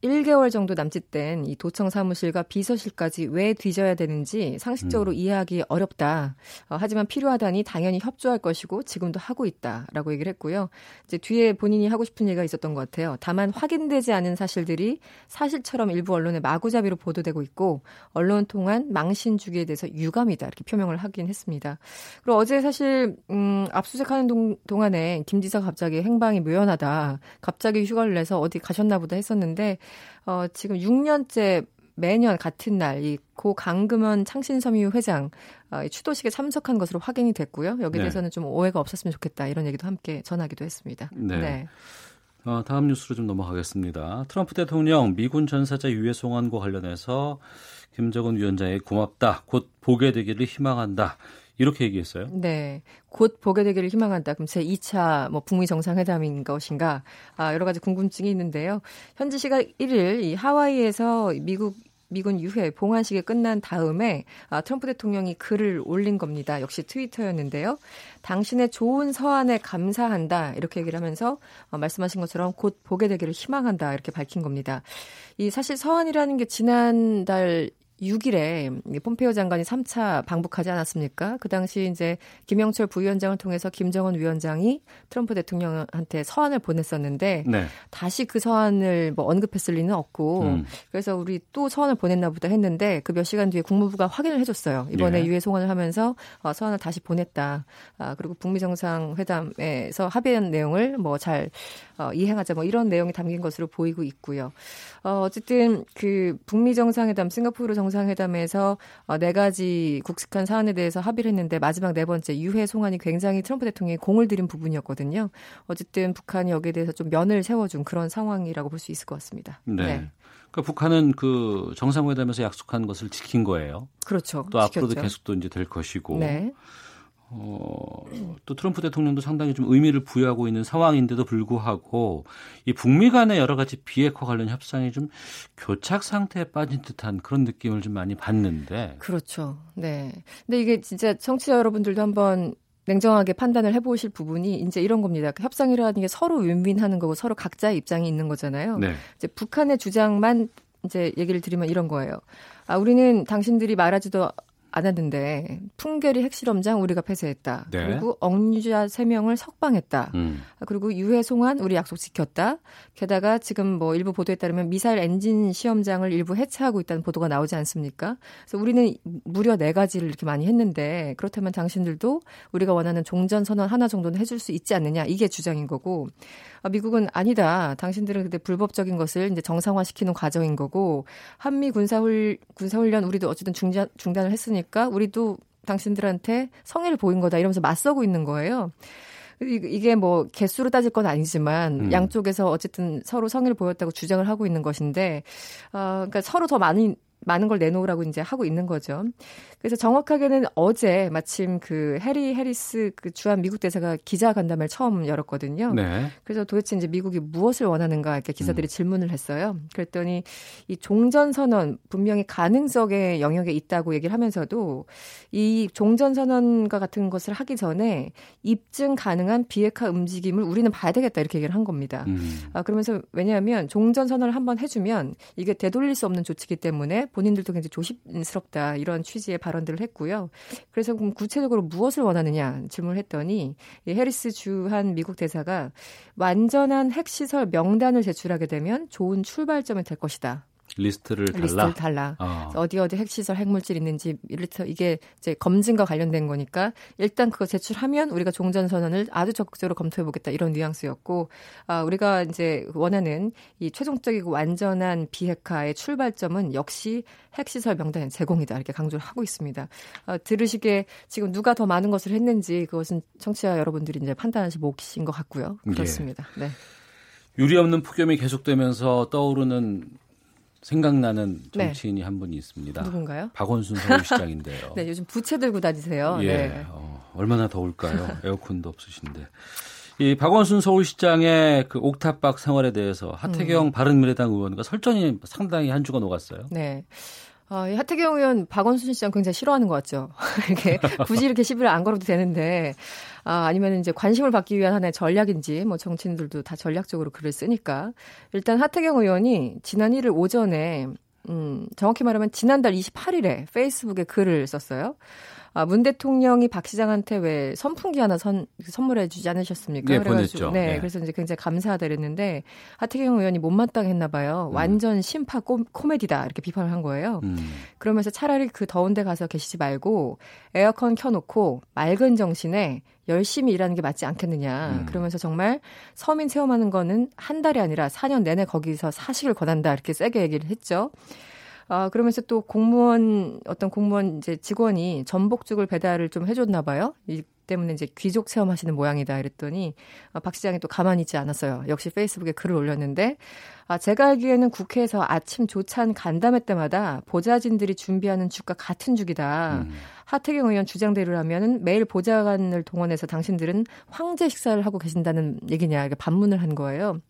1개월 정도 남짓된 이 도청 사무실과 비서실까지 왜 뒤져야 되는지 상식적으로 음. 이해하기 어렵다. 어, 하지만 필요하다니 당연히 협조할 것이고 지금도 하고 있다라고 얘기를 했고요. 이제 뒤에 본인이 하고 싶은 얘기가 있었던 것 같아요. 다만 확인되지 않은 사실들이 사실처럼 일부 언론에 마구잡이로 보도되고 있고 언론 통한 망신 주기에 대해서 유감이다 이렇게 표명을 하긴 했습니다. 그리고 어제 사실 음, 압수수색하는 동, 동안에 김 지사 갑자기 행방이 묘연하다. 갑자기 휴가를 내서 어디 가셨나 보다 했었는데 어, 지금 6년째 매년 같은 날 이 고 강금원 창신섬유 회장 어, 추도식에 참석한 것으로 확인이 됐고요. 여기에 네. 대해서는 좀 오해가 없었으면 좋겠다 이런 얘기도 함께 전하기도 했습니다. 네. 네. 어, 다음 뉴스로 좀 넘어가겠습니다. 트럼프 대통령 미군 전사자 유해 송환과 관련해서 김정은 위원장에 고맙다, 곧 보게 되기를 희망한다. 이렇게 얘기했어요. 네. 곧 보게 되기를 희망한다. 그럼 제 2차 뭐 북미 정상회담인 것인가? 아, 여러 가지 궁금증이 있는데요. 현지 시각 1일 이 하와이에서 미국 미군 유해 봉환식이 끝난 다음에 아, 트럼프 대통령이 글을 올린 겁니다. 역시 트위터였는데요. 당신의 좋은 서한에 감사한다 이렇게 얘기를 하면서 어, 말씀하신 것처럼 곧 보게 되기를 희망한다 이렇게 밝힌 겁니다. 이 사실 서한이라는 게 지난달 6일에 폼페이오 장관이 3차 방북하지 않았습니까? 그 당시 이제 김영철 부위원장을 통해서 김정은 위원장이 트럼프 대통령한테 서한을 보냈었는데 네. 다시 그 서한을 뭐 언급했을 리는 없고 음. 그래서 우리 또 서한을 보냈나 보다 했는데 그 몇 시간 뒤에 국무부가 확인을 해줬어요. 이번에 네. 유해 송환을 하면서 어, 서한을 다시 보냈다. 아, 그리고 북미 정상회담에서 합의한 내용을 뭐잘 어, 이행하자 뭐 이런 내용이 담긴 것으로 보이고 있고요. 어, 어쨌든 그 북미 정상회담 싱가포르 정 정상회담에서 어, 네 가지 국sik한 사안에 대해서 합의를 했는데 마지막 네 번째 유해 송환이 굉장히 트럼프 대통령이 공을 들인 부분이었거든요. 어쨌든 북한이 여기에 대해서 좀 면을 세워준 그런 상황이라고 볼 수 있을 것 같습니다. 네. 네. 그러니까 북한은 그 정상회담에서 약속한 것을 지킨 거예요. 그렇죠. 또 지켰죠. 앞으로도 계속 또 이제 될 것이고. 네. 어, 또 트럼프 대통령도 상당히 좀 의미를 부여하고 있는 상황인데도 불구하고 이 북미 간의 여러 가지 비핵화 관련 협상이 좀 교착 상태에 빠진 듯한 그런 느낌을 좀 많이 받는데. 그렇죠. 네. 근데 이게 진짜 청취자 여러분들도 한번 냉정하게 판단을 해보실 부분이 이제 이런 겁니다. 그 협상이라는 게 서로 윈윈하는 거고 서로 각자의 입장이 있는 거잖아요. 네. 이제 북한의 주장만 이제 얘기를 드리면 이런 거예요. 아, 우리는 당신들이 말하지도 않았는데 풍계리 핵실험장 우리가 폐쇄했다. 네. 그리고 억류자 3명을 석방했다. 음. 그리고 유해 송환 우리 약속 지켰다. 게다가 지금 뭐 일부 보도에 따르면 미사일 엔진 시험장을 일부 해체하고 있다는 보도가 나오지 않습니까? 그래서 우리는 무려 네 가지를 이렇게 많이 했는데 그렇다면 당신들도 우리가 원하는 종전 선언 하나 정도는 해줄 수 있지 않느냐 이게 주장인 거고 아, 미국은 아니다. 당신들은 그때 불법적인 것을 이제 정상화시키는 과정인 거고 한미 군사훈 군사훈련 우리도 어쨌든 중단 중단을 했으니까 우리도 당신들한테 성의를 보인 거다 이러면서 맞서고 있는 거예요. 이게 뭐 개수로 따질 건 아니지만 음. 양쪽에서 어쨌든 서로 성의를 보였다고 주장을 하고 있는 것인데 어 그러니까 서로 더 많이 많은 걸 내놓으라고 이제 하고 있는 거죠. 그래서 정확하게는 어제 마침 그 해리 해리스 그 주한 미국 대사가 기자 간담회를 처음 열었거든요. 네. 그래서 도대체 이제 미국이 무엇을 원하는가 이렇게 기자들이 음. 질문을 했어요. 그랬더니 이 종전 선언 분명히 가능성의 영역에 있다고 얘기를 하면서도 이 종전 선언과 같은 것을 하기 전에 입증 가능한 비핵화 움직임을 우리는 봐야 되겠다 이렇게 얘기를 한 겁니다. 음. 아 그러면서 왜냐하면 종전 선언을 한번 해주면 이게 되돌릴 수 없는 조치이기 때문에 본인들도 굉장히 조심스럽다 이런 취지의 발언들을 했고요. 그래서 그럼 구체적으로 무엇을 원하느냐 질문을 했더니 이 해리스 주한 미국 대사가 완전한 핵시설 명단을 제출하게 되면 좋은 출발점이 될 것이다. 리스트를 달라. 리스트를 달라. 어. 어디 어디 핵시설 핵물질 있는지 리스트 이게 이제 검증과 관련된 거니까 일단 그거 제출하면 우리가 종전 선언을 아주 적극적으로 검토해 보겠다 이런 뉘앙스였고 아 우리가 이제 원하는 이 최종적이고 완전한 비핵화의 출발점은 역시 핵시설 명단 제공이다 이렇게 강조를 하고 있습니다. 아, 들으시기에 지금 누가 더 많은 것을 했는지 그것은 청취자 여러분들이 이제 판단하시 몫인 것 같고요. 예. 그렇습니다. 예. 네. 유리 없는 폭염이 계속되면서 떠오르는 생각나는 네. 정치인이 네. 한 분이 있습니다. 누군가요? 박원순 서울시장인데요. 네, 요즘 부채 들고 다니세요. 예, 네. 어, 얼마나 더울까요? 에어컨도 없으신데. 이 박원순 서울시장의 그 옥탑박 생활에 대해서 하태경 음. 바른미래당 의원과 설전이 상당히 한 주가 녹았어요. 네. 어, 이 하태경 의원 박원순 시장 굉장히 싫어하는 것 같죠. 이렇게 굳이 이렇게 시비를 안 걸어도 되는데 아, 아니면 이제 관심을 받기 위한 하나의 전략인지 뭐 정치인들도 다 전략적으로 글을 쓰니까 일단 하태경 의원이 지난 1일 오전에 음, 정확히 말하면 지난달 28일에 페이스북에 글을 썼어요. 아, 문 대통령이 박 시장한테 왜 선풍기 하나 선, 선물해 주지 않으셨습니까? 네, 그래가지고, 네, 네, 그래서 이제 굉장히 감사하다 그랬는데 하태경 의원이 못마땅했나 봐요. 음. 완전 심파 코, 코미디다 이렇게 비판을 한 거예요. 음. 그러면서 차라리 그 더운 데 가서 계시지 말고 에어컨 켜놓고 맑은 정신에 열심히 일하는 게 맞지 않겠느냐. 음. 그러면서 정말 서민 체험하는 거는 한 달이 아니라 4년 내내 거기서 사식을 권한다 이렇게 세게 얘기를 했죠. 아, 그러면서 또 공무원, 어떤 공무원 이제 직원이 전복죽을 배달을 좀 해줬나 봐요. 이 때문에 이제 귀족 체험하시는 모양이다 이랬더니 아, 박 시장이 또 가만히 있지 않았어요. 역시 페이스북에 글을 올렸는데 아, 제가 알기에는 국회에서 아침 조찬 간담회 때마다 보좌진들이 준비하는 죽과 같은 죽이다. 음. 하태경 의원 주장대로 하면은 매일 보좌관을 동원해서 당신들은 황제 식사를 하고 계신다는 얘기냐 이렇게 반문을 한 거예요.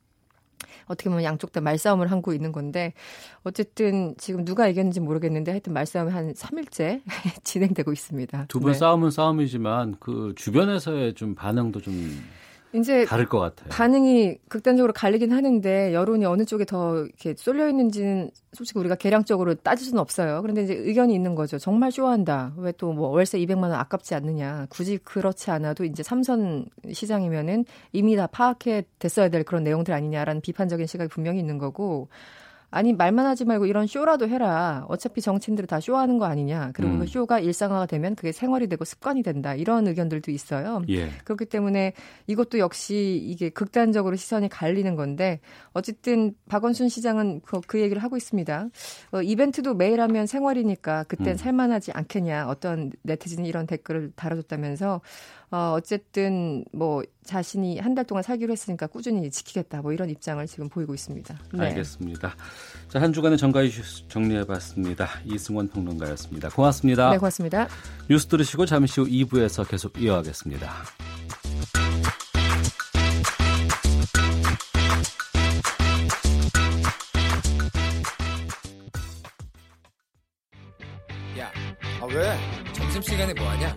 어떻게 보면 양쪽 다 말싸움을 하고 있는 건데 어쨌든 지금 누가 이겼는지 모르겠는데 하여튼 말싸움이 한 3일째 진행되고 있습니다. 두분 네. 싸움은 싸움이지만 그 주변에서의 좀 반응도 좀 이제 다를 것 같아요. 반응이 극단적으로 갈리긴 하는데 여론이 어느 쪽에 더 이렇게 쏠려 있는지는 솔직히 우리가 계량적으로 따질 수는 없어요. 그런데 이제 의견이 있는 거죠. 정말 쇼한다. 왜 또 뭐 월세 200만 원 아깝지 않느냐. 굳이 그렇지 않아도 이제 삼선 시장이면은 이미 다 파악해 됐어야 될 그런 내용들 아니냐라는 비판적인 시각이 분명히 있는 거고 아니 말만 하지 말고 이런 쇼라도 해라. 어차피 정치인들은 다 쇼하는 거 아니냐. 그리고 그 음. 그 쇼가 일상화가 되면 그게 생활이 되고 습관이 된다. 이런 의견들도 있어요. 예. 그렇기 때문에 이것도 역시 이게 극단적으로 시선이 갈리는 건데 어쨌든 박원순 시장은 그, 그 얘기를 하고 있습니다. 어, 이벤트도 매일 하면 생활이니까 그땐 음. 살만하지 않겠냐. 어떤 네티즌이 이런 댓글을 달아줬다면서 어, 어쨌든 뭐 자신이 한 달 동안 살기로 했으니까 꾸준히 지키겠다 뭐 이런 입장을 지금 보이고 있습니다. 네. 알겠습니다. 자, 한 주간의 정가 이슈 정리해봤습니다. 이승원 평론가였습니다. 고맙습니다. 네, 고맙습니다. 뉴스 들으시고 잠시 후 2부에서 계속 이어가겠습니다. 야, 아 왜? 점심시간에 뭐하냐?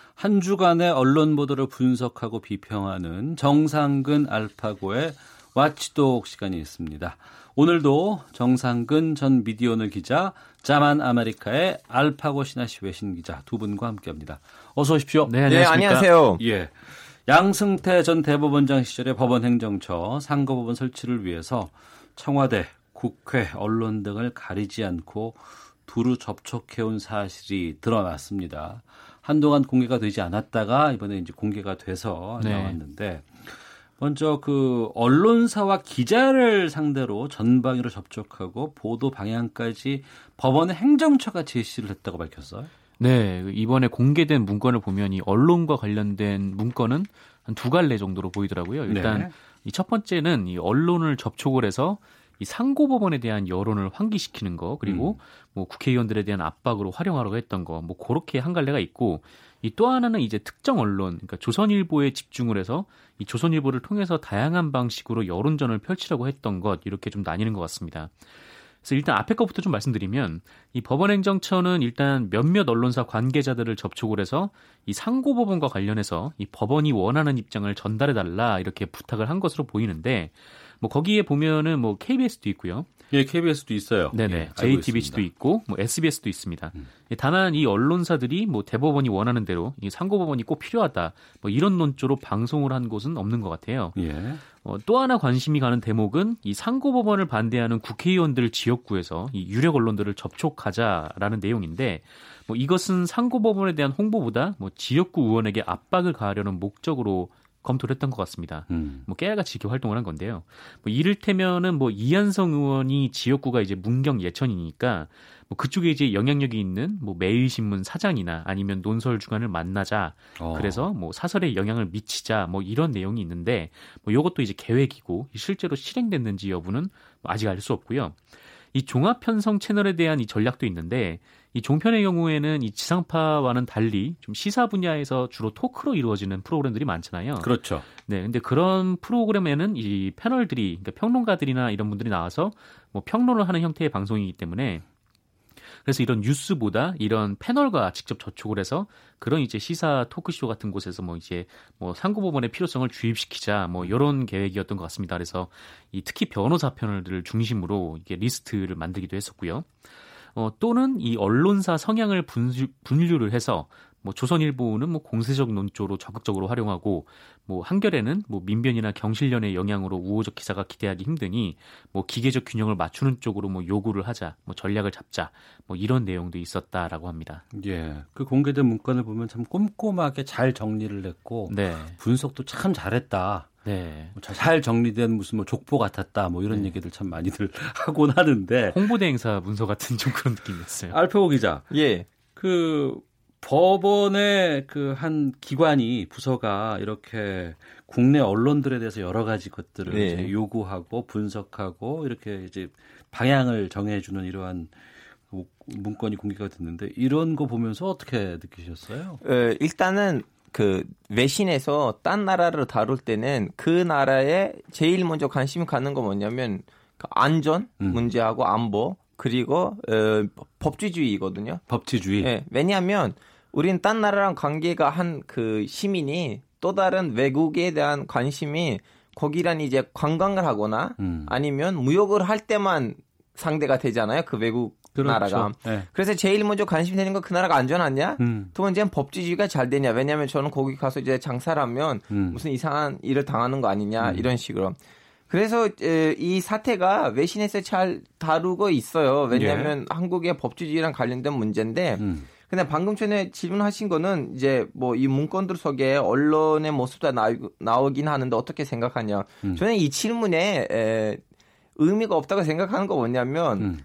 한 주간의 언론 보도를 분석하고 비평하는 정상근 알파고의 와치독 시간이 있습니다. 오늘도 정상근 전 미디어널 기자, 자만 아메리카의 알파고 신하시 외신 기자 두 분과 함께합니다. 어서 오십시오. 네, 네 안녕하세요. 예. 양승태 전 대법원장 시절의 법원 행정처 상고법원 설치를 위해서 청와대, 국회, 언론 등을 가리지 않고 두루 접촉해온 사실이 드러났습니다. 한동안 공개가 되지 않았다가 이번에 이제 공개가 돼서 네. 나왔는데 먼저 그 언론사와 기자를 상대로 전방위로 접촉하고 보도 방향까지 법원의 행정처가 제시를 했다고 밝혔어요. 네, 이번에 공개된 문건을 보면 이 언론과 관련된 문건은 한 두 갈래 정도로 보이더라고요. 일단 네. 이첫 번째는 이 언론을 접촉을 해서 이 상고법원에 대한 여론을 환기시키는 거 그리고 음. 뭐 국회의원들에 대한 압박으로 활용하려고 했던 거 뭐 그렇게 한 갈래가 있고 이 또 하나는 이제 특정 언론 그러니까 조선일보에 집중을 해서 이 조선일보를 통해서 다양한 방식으로 여론전을 펼치려고 했던 것 이렇게 좀 나뉘는 것 같습니다. 그래서 일단 앞에 것부터 좀 말씀드리면 이 법원행정처는 일단 몇몇 언론사 관계자들을 접촉을 해서 이 상고법원과 관련해서 이 법원이 원하는 입장을 전달해 달라 이렇게 부탁을 한 것으로 보이는데 뭐 거기에 보면은 뭐 KBS도 있고요. 예, KBS도 있어요. 네네. 예, JTBC도 있고 뭐 SBS도 있습니다. 음. 다만 이 언론사들이 뭐 대법원이 원하는 대로 이 상고법원이 꼭 필요하다. 뭐 이런 논조로 방송을 한 곳은 없는 것 같아요. 예. 어, 또 하나 관심이 가는 대목은 이 상고법원을 반대하는 국회의원들 지역구에서 이 유력 언론들을 접촉하자라는 내용인데 뭐 이것은 상고법원에 대한 홍보보다 뭐 지역구 의원에게 압박을 가하려는 목적으로 검토를 했던 것 같습니다. 음. 뭐 깨알같이 이렇게 활동을 한 건데요. 뭐 이를테면은 뭐 이한성 의원이 지역구가 이제 문경 예천이니까 뭐 그쪽에 이제 영향력이 있는 뭐 매일신문 사장이나 아니면 논설 주간을 만나자. 어. 그래서 뭐 사설에 영향을 미치자 뭐 이런 내용이 있는데 뭐 이것도 이제 계획이고 실제로 실행됐는지 여부는 뭐 아직 알 수 없고요. 이 종합 편성 채널에 대한 이 전략도 있는데 이 종편의 경우에는 이 지상파와는 달리 좀 시사 분야에서 주로 토크로 이루어지는 프로그램들이 많잖아요. 그렇죠. 네, 근데 그런 프로그램에는 이 패널들이 그러니까 평론가들이나 이런 분들이 나와서 뭐 평론을 하는 형태의 방송이기 때문에 그래서 이런 뉴스보다 이런 패널과 직접 접촉을 해서 그런 이제 시사 토크쇼 같은 곳에서 뭐 이제 뭐 상고법원의 필요성을 주입시키자 뭐 이런 계획이었던 것 같습니다. 그래서 이 특히 변호사 패널들을 중심으로 이게 리스트를 만들기도 했었고요. 어, 또는 이 언론사 성향을 분류, 분류를 해서 뭐 조선일보는 뭐 공세적 논조로 적극적으로 활용하고 뭐 한겨레는 뭐 민변이나 경실련의 영향으로 우호적 기사가 기대하기 힘드니 뭐 기계적 균형을 맞추는 쪽으로 뭐 요구를 하자, 뭐 전략을 잡자, 뭐 이런 내용도 있었다라고 합니다. 예, 그 공개된 문건을 보면 참 꼼꼼하게 잘 정리를 했고 네. 분석도 참 잘했다. 네. 뭐 잘 정리된 무슨 뭐 족보 같았다 뭐 이런 네. 얘기들 참 많이들 하곤 하는데 홍보대행사 문서 같은 좀 그런 느낌이었어요. 알파고 기자. 예. 그 법원의 그 한 기관이 부서가 이렇게 국내 언론들에 대해서 여러 가지 것들을 네. 이제 요구하고 분석하고 이렇게 이제 방향을 정해주는 이러한 문건이 공개가 됐는데 이런 거 보면서 어떻게 느끼셨어요? 에, 일단은 그 외신에서 딴 나라를 다룰 때는 그 나라에 제일 먼저 관심이 가는 거 뭐냐면 그 안전 음. 문제하고 안보 그리고 어, 법치주의거든요. 법치주의. 네, 왜냐하면 우리는 딴 나라랑 관계가 한 그 시민이 또 다른 외국에 대한 관심이 거기란 이제 관광을 하거나 음. 아니면 무역을 할 때만 상대가 되잖아요. 그 외국 그렇죠. 나라가. 네. 그래서 제일 먼저 관심이 되는 건 그 나라가 안전하냐? 음. 두 번째는 법치주의가 잘 되냐? 왜냐하면 저는 거기 가서 이제 장사를 하면 음. 무슨 이상한 일을 당하는 거 아니냐? 음. 이런 식으로. 그래서 이 사태가 외신에서 잘 다루고 있어요. 왜냐하면 예. 한국의 법치주의랑 관련된 문제인데. 음. 근데 방금 전에 질문하신 거는 이제 뭐 이 문건들 속에 언론의 모습도 나오 긴 하는데 어떻게 생각하냐. 음. 저는 이 질문에 에, 의미가 없다고 생각하는 거 뭐냐면 음.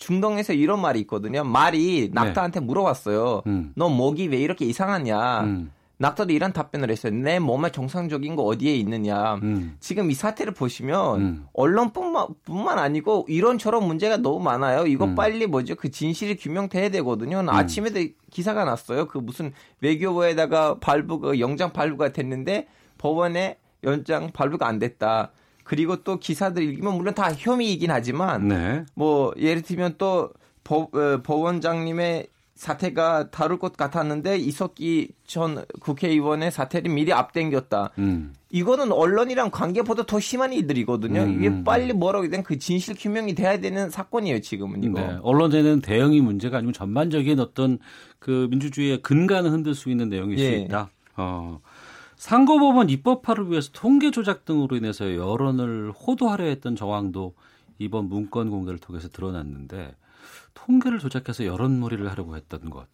중동에서 이런 말이 있거든요. 말이 낙타한테 네. 물어봤어요. 음. 너 목이 왜 이렇게 이상하냐. 음. 낙타도 이런 답변을 했어요. 내 몸에 정상적인 거 어디에 있느냐. 음. 지금 이 사태를 보시면 음. 언론뿐만 뿐만 아니고 이런저런 문제가 너무 많아요. 이거 음. 빨리 뭐죠? 그 진실이 규명돼야 되거든요. 음. 아침에도 기사가 났어요. 그 무슨 외교부에다가 발부가 영장 발부가 됐는데 법원에 연장 발부가 안 됐다. 그리고 또 기사들 읽으면 물론 다 혐의이긴 하지만 네. 뭐 예를 들면 또 법, 어, 법원장님의 사태가 다룰 것 같았는데 이석기 전 국회의원의 사태를 미리 앞당겼다. 음. 이거는 언론이랑 관계보다 더 심한 일들이거든요. 음. 이게 빨리 뭐라고 된 그 진실 규명이 돼야 되는 사건이에요, 지금은 이거. 네. 언론에는 대응이 문제가 아니고 전반적인 어떤 그 민주주의의 근간을 흔들 수 있는 내용일 예. 수 있다. 어. 상고법원 입법화를 위해서 통계 조작 등으로 인해서 여론을 호도하려 했던 정황도 이번 문건 공개를 통해서 드러났는데 통계를 조작해서 여론 몰이를 하려고 했던 것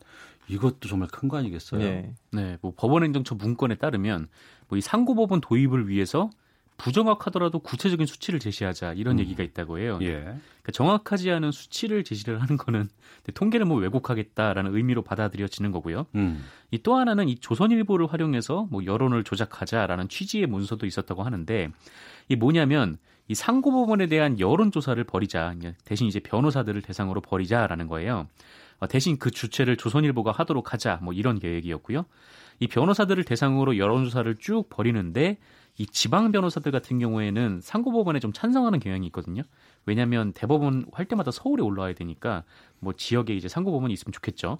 이것도 정말 큰 거 아니겠어요? 네. 네. 뭐 법원행정처 문건에 따르면 뭐 이 상고법원 도입을 위해서 부정확하더라도 구체적인 수치를 제시하자 이런 음. 얘기가 있다고 해요. 예. 그러니까 정확하지 않은 수치를 제시를 하는 거는 통계를 뭐 왜곡하겠다라는 의미로 받아들여지는 거고요. 음. 이또 하나는 이 조선일보를 활용해서 뭐 여론을 조작하자라는 취지의 문서도 있었다고 하는데 이 뭐냐면 이 상고법원에 대한 여론조사를 벌이자 대신 이제 변호사들을 대상으로 벌이자라는 거예요. 어, 대신 그 주체를 조선일보가 하도록 하자 뭐 이런 계획이었고요. 이 변호사들을 대상으로 여론조사를 쭉 벌이는데 이 지방 변호사들 같은 경우에는 상고법원에 좀 찬성하는 경향이 있거든요. 왜냐하면 대법원 할 때마다 서울에 올라와야 되니까 뭐 지역에 이제 상고법원이 있으면 좋겠죠.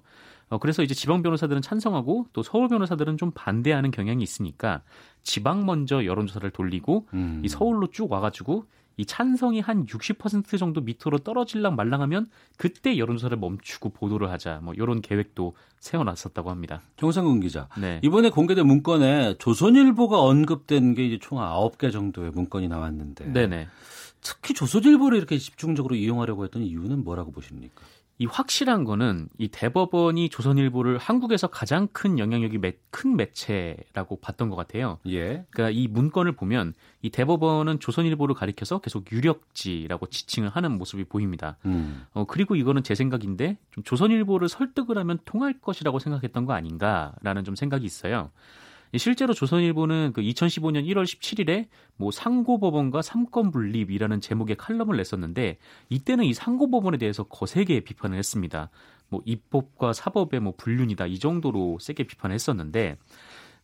어, 그래서 이제 지방 변호사들은 찬성하고 또 서울 변호사들은 좀 반대하는 경향이 있으니까 지방 먼저 여론조사를 돌리고 음. 이 서울로 쭉 와가지고 이 찬성이 한 60% 정도 밑으로 떨어질랑 말랑하면 그때 여론조사를 멈추고 보도를 하자 뭐 이런 계획도 세워놨었다고 합니다. 정상근 기자. 네. 이번에 공개된 문건에 조선일보가 언급된 게 이제 총 9개 정도의 문건이 나왔는데. 네네. 특히 조선일보를 이렇게 집중적으로 이용하려고 했던 이유는 뭐라고 보십니까? 이 확실한 거는 이 대법원이 조선일보를 한국에서 가장 큰 영향력이 매, 큰 매체라고 봤던 것 같아요. 예. 그러니까 이 문건을 보면 이 대법원은 조선일보를 가리켜서 계속 유력지라고 지칭을 하는 모습이 보입니다. 음. 어, 그리고 이거는 제 생각인데 좀 조선일보를 설득을 하면 통할 것이라고 생각했던 거 아닌가라는 좀 생각이 있어요. 실제로 조선일보는 그 2015년 1월 17일에 뭐 상고법원과 삼권 분립이라는 제목의 칼럼을 냈었는데 이때는 이 상고법원에 대해서 거세게 비판을 했습니다. 뭐 입법과 사법의 뭐 불륜이다 이 정도로 세게 비판을 했었는데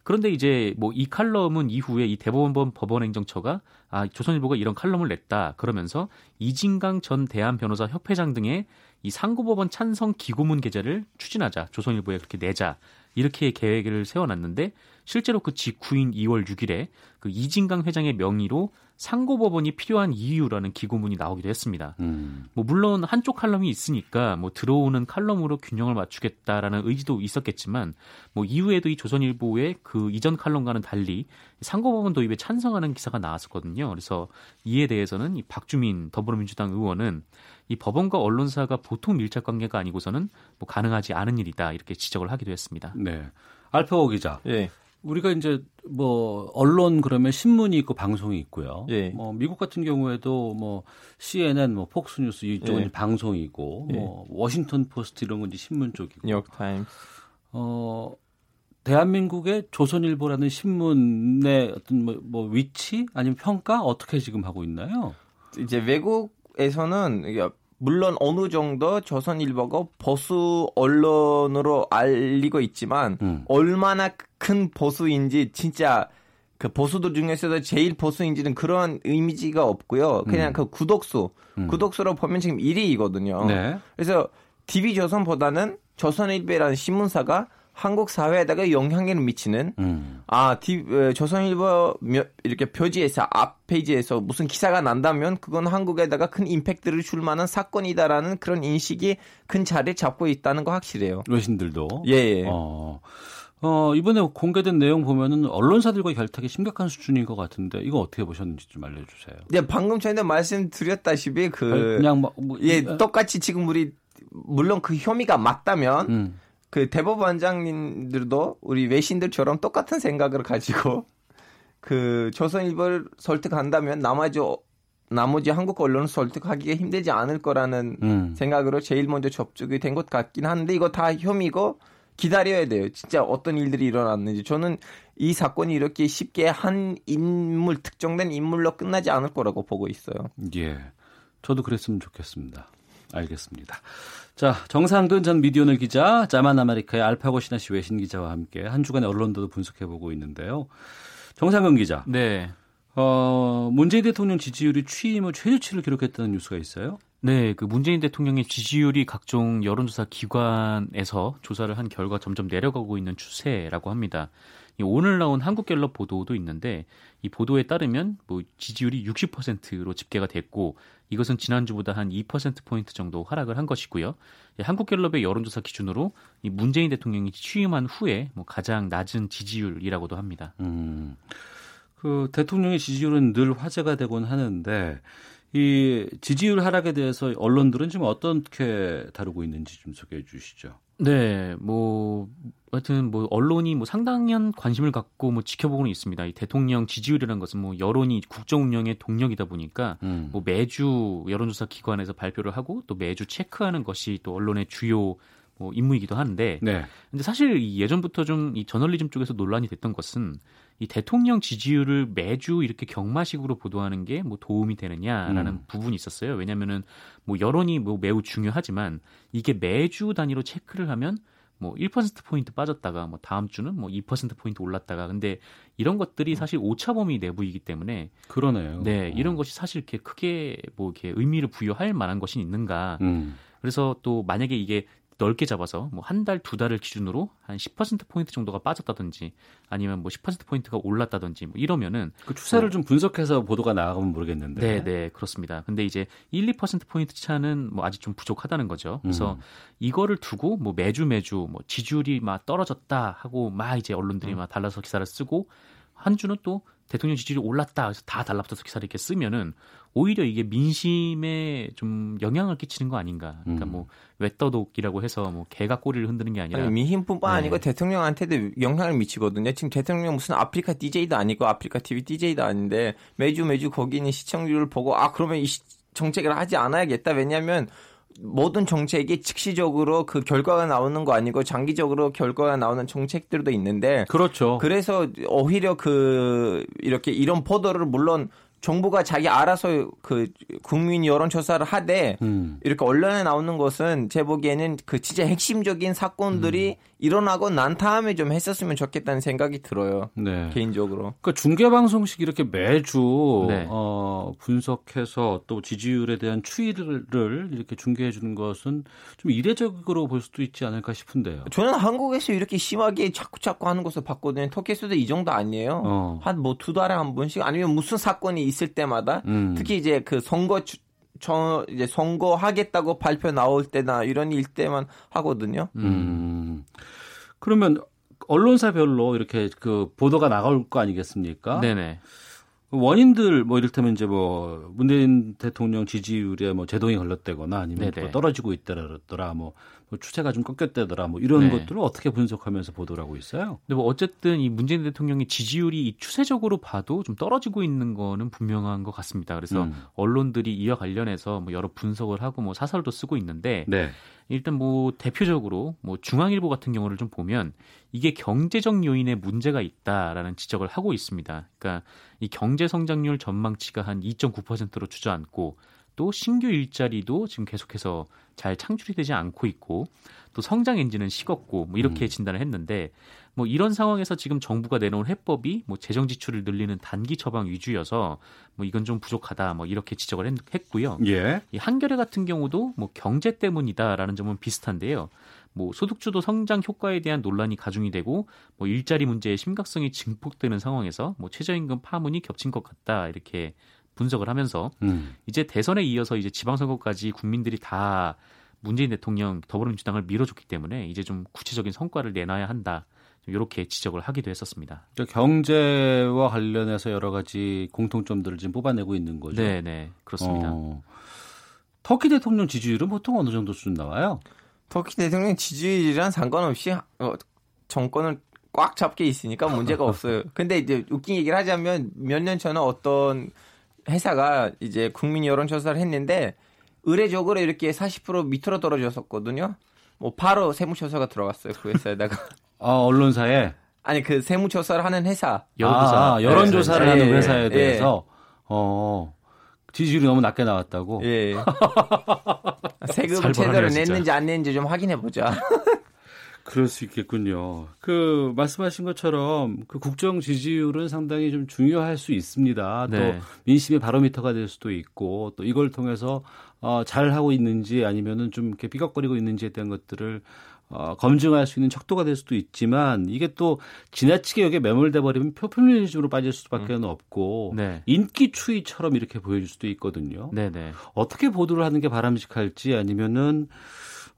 그런데 이제 뭐 이 칼럼은 이후에 이 대법원 법원행정처가 아 조선일보가 이런 칼럼을 냈다 그러면서 이진강 전 대한 변호사 협회장 등의 이 상고법원 찬성 기고문 게재를 추진하자 조선일보에 그렇게 내자 이렇게 계획을 세워놨는데 실제로 그 직후인 2월 6일에 그 이진강 회장의 명의로 상고법원이 필요한 이유라는 기고문이 나오기도 했습니다. 음. 뭐 물론 한쪽 칼럼이 있으니까 뭐 들어오는 칼럼으로 균형을 맞추겠다라는 의지도 있었겠지만 뭐 이후에도 이 조선일보의 그 이전 칼럼과는 달리 상고법원 도입에 찬성하는 기사가 나왔었거든요. 그래서 이에 대해서는 이 박주민 더불어민주당 의원은 이 법원과 언론사가 보통 밀착 관계가 아니고서는 뭐 가능하지 않은 일이다 이렇게 지적을 하기도 했습니다. 네. 알파고 기자. 예. 우리가 이제 뭐 언론 그러면 신문이 있고 방송이 있고요. 예. 뭐 미국 같은 경우에도 뭐 CNN, 뭐 폭스 뉴스 이쪽은 예. 방송이고 예. 뭐 워싱턴 포스트 이런 건 이제 신문 쪽이고. 뉴욕 타임스. 어 대한민국의 조선일보라는 신문의 어떤 뭐, 뭐 위치 아니면 평가 어떻게 지금 하고 있나요? 이제 외국에서는 물론 어느 정도 조선 일보가 보수 언론으로 알리고 있지만 음. 얼마나 큰 보수인지 진짜 그 보수들 중에서도 제일 보수인지는 그런 이미지가 없고요. 그냥 음. 그 구독수, 음. 구독수로 보면 지금 1위이거든요. 네. 그래서 TV 조선보다는 조선일보라는 신문사가 한국 사회에다가 영향을 미치는 음. 아 디, 조선일보 이렇게 표지에서 앞 페이지에서 무슨 기사가 난다면 그건 한국에다가 큰 임팩트를 줄 만한 사건이다라는 그런 인식이 큰 자리를 잡고 있다는 거 확실해요. 외신들도. 예. 예. 어. 어, 이번에 공개된 내용 보면은 언론사들과 결탁이 심각한 수준인 것 같은데 이거 어떻게 보셨는지 좀 알려주세요. 네, 방금 전에 말씀드렸다시피 그 그냥 뭐, 뭐 예, 똑같이 지금 우리 물론 그 혐의가 맞다면 음. 그 대법원장님들도 우리 외신들처럼 똑같은 생각을 가지고 그 조선일보를 설득한다면 나머지 나머지 한국 언론을 설득하기가 힘들지 않을 거라는 음. 생각으로 제일 먼저 접촉이 된 것 같긴 한데 이거 다 혐의고 기다려야 돼요. 진짜 어떤 일들이 일어났는지. 저는 이 사건이 이렇게 쉽게 한 인물, 특정된 인물로 끝나지 않을 거라고 보고 있어요. 예. 저도 그랬으면 좋겠습니다. 알겠습니다. 자, 정상근 전 미디어널 기자, 자만 아메리카의 알파고 시나시 외신 기자와 함께 한 주간의 언론도 분석해 보고 있는데요. 정상근 기자. 네. 어, 문재인 대통령 지지율이 취임 후 최저치를 기록했다는 뉴스가 있어요? 네, 그 문재인 대통령의 지지율이 각종 여론조사 기관에서 조사를 한 결과 점점 내려가고 있는 추세라고 합니다. 오늘 나온 한국갤럽 보도도 있는데 이 보도에 따르면 뭐 지지율이 60%로 집계가 됐고 이것은 지난주보다 한 2%포인트 정도 하락을 한 것이고요. 한국갤럽의 여론조사 기준으로 이 문재인 대통령이 취임한 후에 뭐 가장 낮은 지지율이라고도 합니다. 음, 그 대통령의 지지율은 늘 화제가 되곤 하는데 이 지지율 하락에 대해서 언론들은 지금 어떻게 다루고 있는지 좀 소개해 주시죠. 네, 뭐 하여튼 뭐 언론이 뭐 상당한 관심을 갖고 뭐 지켜보고는 있습니다. 이 대통령 지지율이라는 것은 뭐 여론이 국정 운영의 동력이다 보니까 음. 뭐 매주 여론조사 기관에서 발표를 하고 또 매주 체크하는 것이 또 언론의 주요 뭐 임무이기도 한데 네. 근데 사실 예전부터 좀 이 저널리즘 쪽에서 논란이 됐던 것은 이 대통령 지지율을 매주 이렇게 경마식으로 보도하는 게 뭐 도움이 되느냐라는 음. 부분이 있었어요. 왜냐면은 뭐 여론이 뭐 매우 중요하지만 이게 매주 단위로 체크를 하면 뭐 1% 포인트 빠졌다가 뭐 다음 주는 뭐 2% 포인트 올랐다가 근데 이런 것들이 사실 오차범위 내부이기 때문에 그러네요. 네, 이런 어. 것이 사실 이렇게 크게 뭐 이렇게 의미를 부여할 만한 것이 있는가? 음. 그래서 또 만약에 이게 넓게 잡아서 뭐 한 달, 두 달을 기준으로 한 10%포인트 정도가 빠졌다든지 아니면 뭐 10%포인트가 올랐다든지 뭐 이러면은 그 추세를 뭐, 좀 분석해서 보도가 나가면 모르겠는데. 네, 네, 그렇습니다. 근데 이제 1, 2%포인트 차는 뭐 아직 좀 부족하다는 거죠. 그래서 음. 이거를 두고 뭐 매주 매주 뭐 지지율이 막 떨어졌다 하고 막 이제 언론들이 음. 막 달라서 기사를 쓰고 한 주는 또 대통령 지지율이 올랐다. 그래서 다 달라붙어서 기사를 이렇게 쓰면은 오히려 이게 민심에 좀 영향을 끼치는 거 아닌가. 그러니까 음. 뭐 외떠독이라고 해서 뭐 개가 꼬리를 흔드는 게 아니라 아니, 민심뿐만 네. 아니고 대통령한테도 영향을 미치거든요. 지금 대통령 무슨 아프리카 DJ도 아니고 아프리카 TV DJ도 아닌데 매주 매주 거기 있는 시청률을 보고 아 그러면 이 정책을 하지 않아야겠다. 왜냐하면 모든 정책이 즉시적으로 그 결과가 나오는 거 아니고 장기적으로 결과가 나오는 정책들도 있는데 그렇죠. 그래서 오히려 그 이렇게 이런 보도를 물론 정부가 자기 알아서 그 국민 여론조사를 하되 음. 이렇게 언론에 나오는 것은 제 보기에는 그 진짜 핵심적인 사건들이 음. 일어나고 난 다음에 좀 했었으면 좋겠다는 생각이 들어요. 네. 개인적으로. 그러니까 중계 방송식 이렇게 매주 네. 어, 분석해서 또 지지율에 대한 추이를 이렇게 중계해 주는 것은 좀 이례적으로 볼 수도 있지 않을까 싶은데요. 저는 한국에서 이렇게 심하게 자꾸 자꾸 하는 것을 봤거든요. 터키에서도 이 정도 아니에요. 어. 한뭐 두 달에 한 번씩 아니면 무슨 사건이 있을 때마다 음. 특히 이제 그 선거 주, 저 이제 선거하겠다고 발표 나올 때나 이런 일 때만 하거든요. 음. 그러면 언론사별로 이렇게 그 보도가 나갈 거 아니겠습니까? 네네. 원인들 뭐 이를테면 이제 뭐 문재인 대통령 지지율에 뭐 제동이 걸렸다거나 아니면 뭐 떨어지고 있다더라 뭐 추세가 좀 꺾였다더라 뭐 이런 네. 것들을 어떻게 분석하면서 보도를 하고 있어요? 근데 뭐 어쨌든 이 문재인 대통령의 지지율이 추세적으로 봐도 좀 떨어지고 있는 거는 분명한 것 같습니다. 그래서 음. 언론들이 이와 관련해서 뭐 여러 분석을 하고 뭐 사설도 쓰고 있는데 네. 일단 뭐 대표적으로 뭐 중앙일보 같은 경우를 좀 보면 이게 경제적 요인에 문제가 있다라는 지적을 하고 있습니다. 그러니까 이 경제 성장률 전망치가 한 2.9%로 주저앉고 또 신규 일자리도 지금 계속해서 잘 창출이 되지 않고 있고 또 성장 엔진은 식었고 뭐 이렇게 음. 진단을 했는데 뭐 이런 상황에서 지금 정부가 내놓은 해법이 뭐 재정 지출을 늘리는 단기 처방 위주여서 뭐 이건 좀 부족하다 뭐 이렇게 지적을 했, 고요 예. 이 한겨레 같은 경우도 뭐 경제 때문이다라는 점은 비슷한데요. 뭐 소득주도 성장 효과에 대한 논란이 가중이 되고 뭐 일자리 문제의 심각성이 증폭되는 상황에서 뭐 최저임금 파문이 겹친 것 같다 이렇게 분석을 하면서 음. 이제 대선에 이어서 이제 지방선거까지 국민들이 다 문재인 대통령 더불어민주당을 밀어줬기 때문에 이제 좀 구체적인 성과를 내놔야 한다. 이렇게 지적을 하기도 했었습니다. 그러니까 경제와 관련해서 여러 가지 공통점들을 지금 뽑아내고 있는 거죠. 네, 네, 그렇습니다. 어, 터키 대통령 지지율은 보통 어느 정도 수준 나와요? 터키 대통령 지지율이랑 상관없이 어, 정권을 꽉 잡게 있으니까 문제가 없어요. 근데 이제 웃긴 얘기를 하자면 몇 년 전에 어떤 회사가 이제 국민 여론조사를 했는데 의례적으로 이렇게 40% 밑으로 떨어졌었거든요. 뭐 바로 세무조사가 들어갔어요 그 회사에다가. 아 언론사에? 아니 그 세무조사를 하는 회사. 여론조사. 아, 여론조사를 네. 하는 네. 회사에 네. 대해서 어 지지율이 너무 낮게 나왔다고. 예. 세금을 제대로 냈는지 안 냈는지 좀 확인해 보자. 그럴 수 있겠군요. 그 말씀하신 것처럼 그 국정 지지율은 상당히 좀 중요할 수 있습니다. 네. 또 민심의 바로미터가 될 수도 있고 또 이걸 통해서 어, 잘 하고 있는지 아니면은 좀 이렇게 삐걱거리고 있는지에 대한 것들을 어, 검증할 수 있는 척도가 될 수도 있지만 이게 또 지나치게 여기에 매몰돼 버리면 표퓰리즘으로 빠질 수밖에 는 음. 없고 네. 인기 추이처럼 이렇게 보여질 수도 있거든요. 네네. 네. 어떻게 보도를 하는 게 바람직할지 아니면은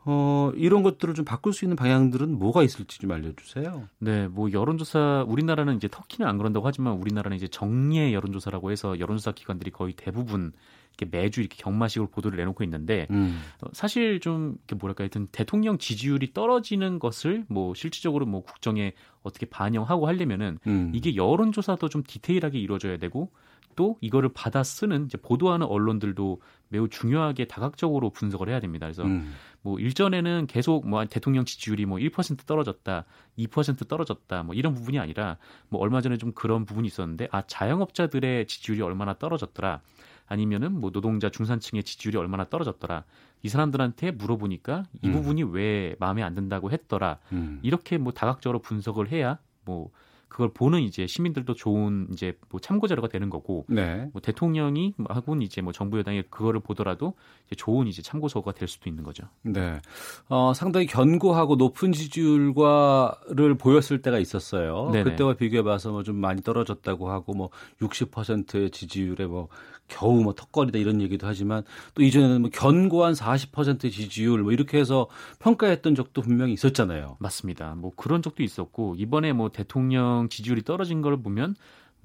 어, 이런 것들을 좀 바꿀 수 있는 방향들은 뭐가 있을지 좀 알려주세요. 네, 뭐 여론조사 우리나라는 이제 터키는 안 그런다고 하지만 우리나라는 이제 정례 여론조사라고 해서 여론조사 기관들이 거의 대부분 이렇게 매주 이렇게 경마식으로 보도를 내놓고 있는데 음. 어, 사실 좀 이렇게 뭐랄까 하여튼 대통령 지지율이 떨어지는 것을 뭐 실질적으로 뭐 국정에 어떻게 반영하고 하려면은 음. 이게 여론조사도 좀 디테일하게 이루어져야 되고 또 이거를 받아 쓰는 보도하는 언론들도 매우 중요하게 다각적으로 분석을 해야 됩니다. 그래서 음. 뭐 일전에는 계속 뭐 대통령 지지율이 뭐 1% 떨어졌다, 2% 떨어졌다, 뭐 이런 부분이 아니라 뭐 얼마 전에 좀 그런 부분이 있었는데 아 자영업자들의 지지율이 얼마나 떨어졌더라. 아니면은 뭐 노동자 중산층의 지지율이 얼마나 떨어졌더라. 이 사람들한테 물어보니까 이 음. 부분이 왜 마음에 안 든다고 했더라. 음. 이렇게 뭐 다각적으로 분석을 해야 뭐 그걸 보는 이제 시민들도 좋은 이제 뭐 참고 자료가 되는 거고 네. 뭐 대통령이 하고는 이제 뭐 정부 여당이 그거를 보더라도 이제 좋은 이제 참고서가 될 수도 있는 거죠. 네. 어, 상당히 견고하고 높은 지지율과를 보였을 때가 있었어요. 네네. 그때와 비교해 봐서 뭐 좀 많이 떨어졌다고 하고 뭐 60%의 지지율에 뭐 겨우 뭐 턱걸이다 이런 얘기도 하지만 또 이전에는 뭐 견고한 40% 지지율 뭐 이렇게 해서 평가했던 적도 분명히 있었잖아요. 맞습니다. 뭐 그런 적도 있었고 이번에 뭐 대통령 지지율이 떨어진 걸 보면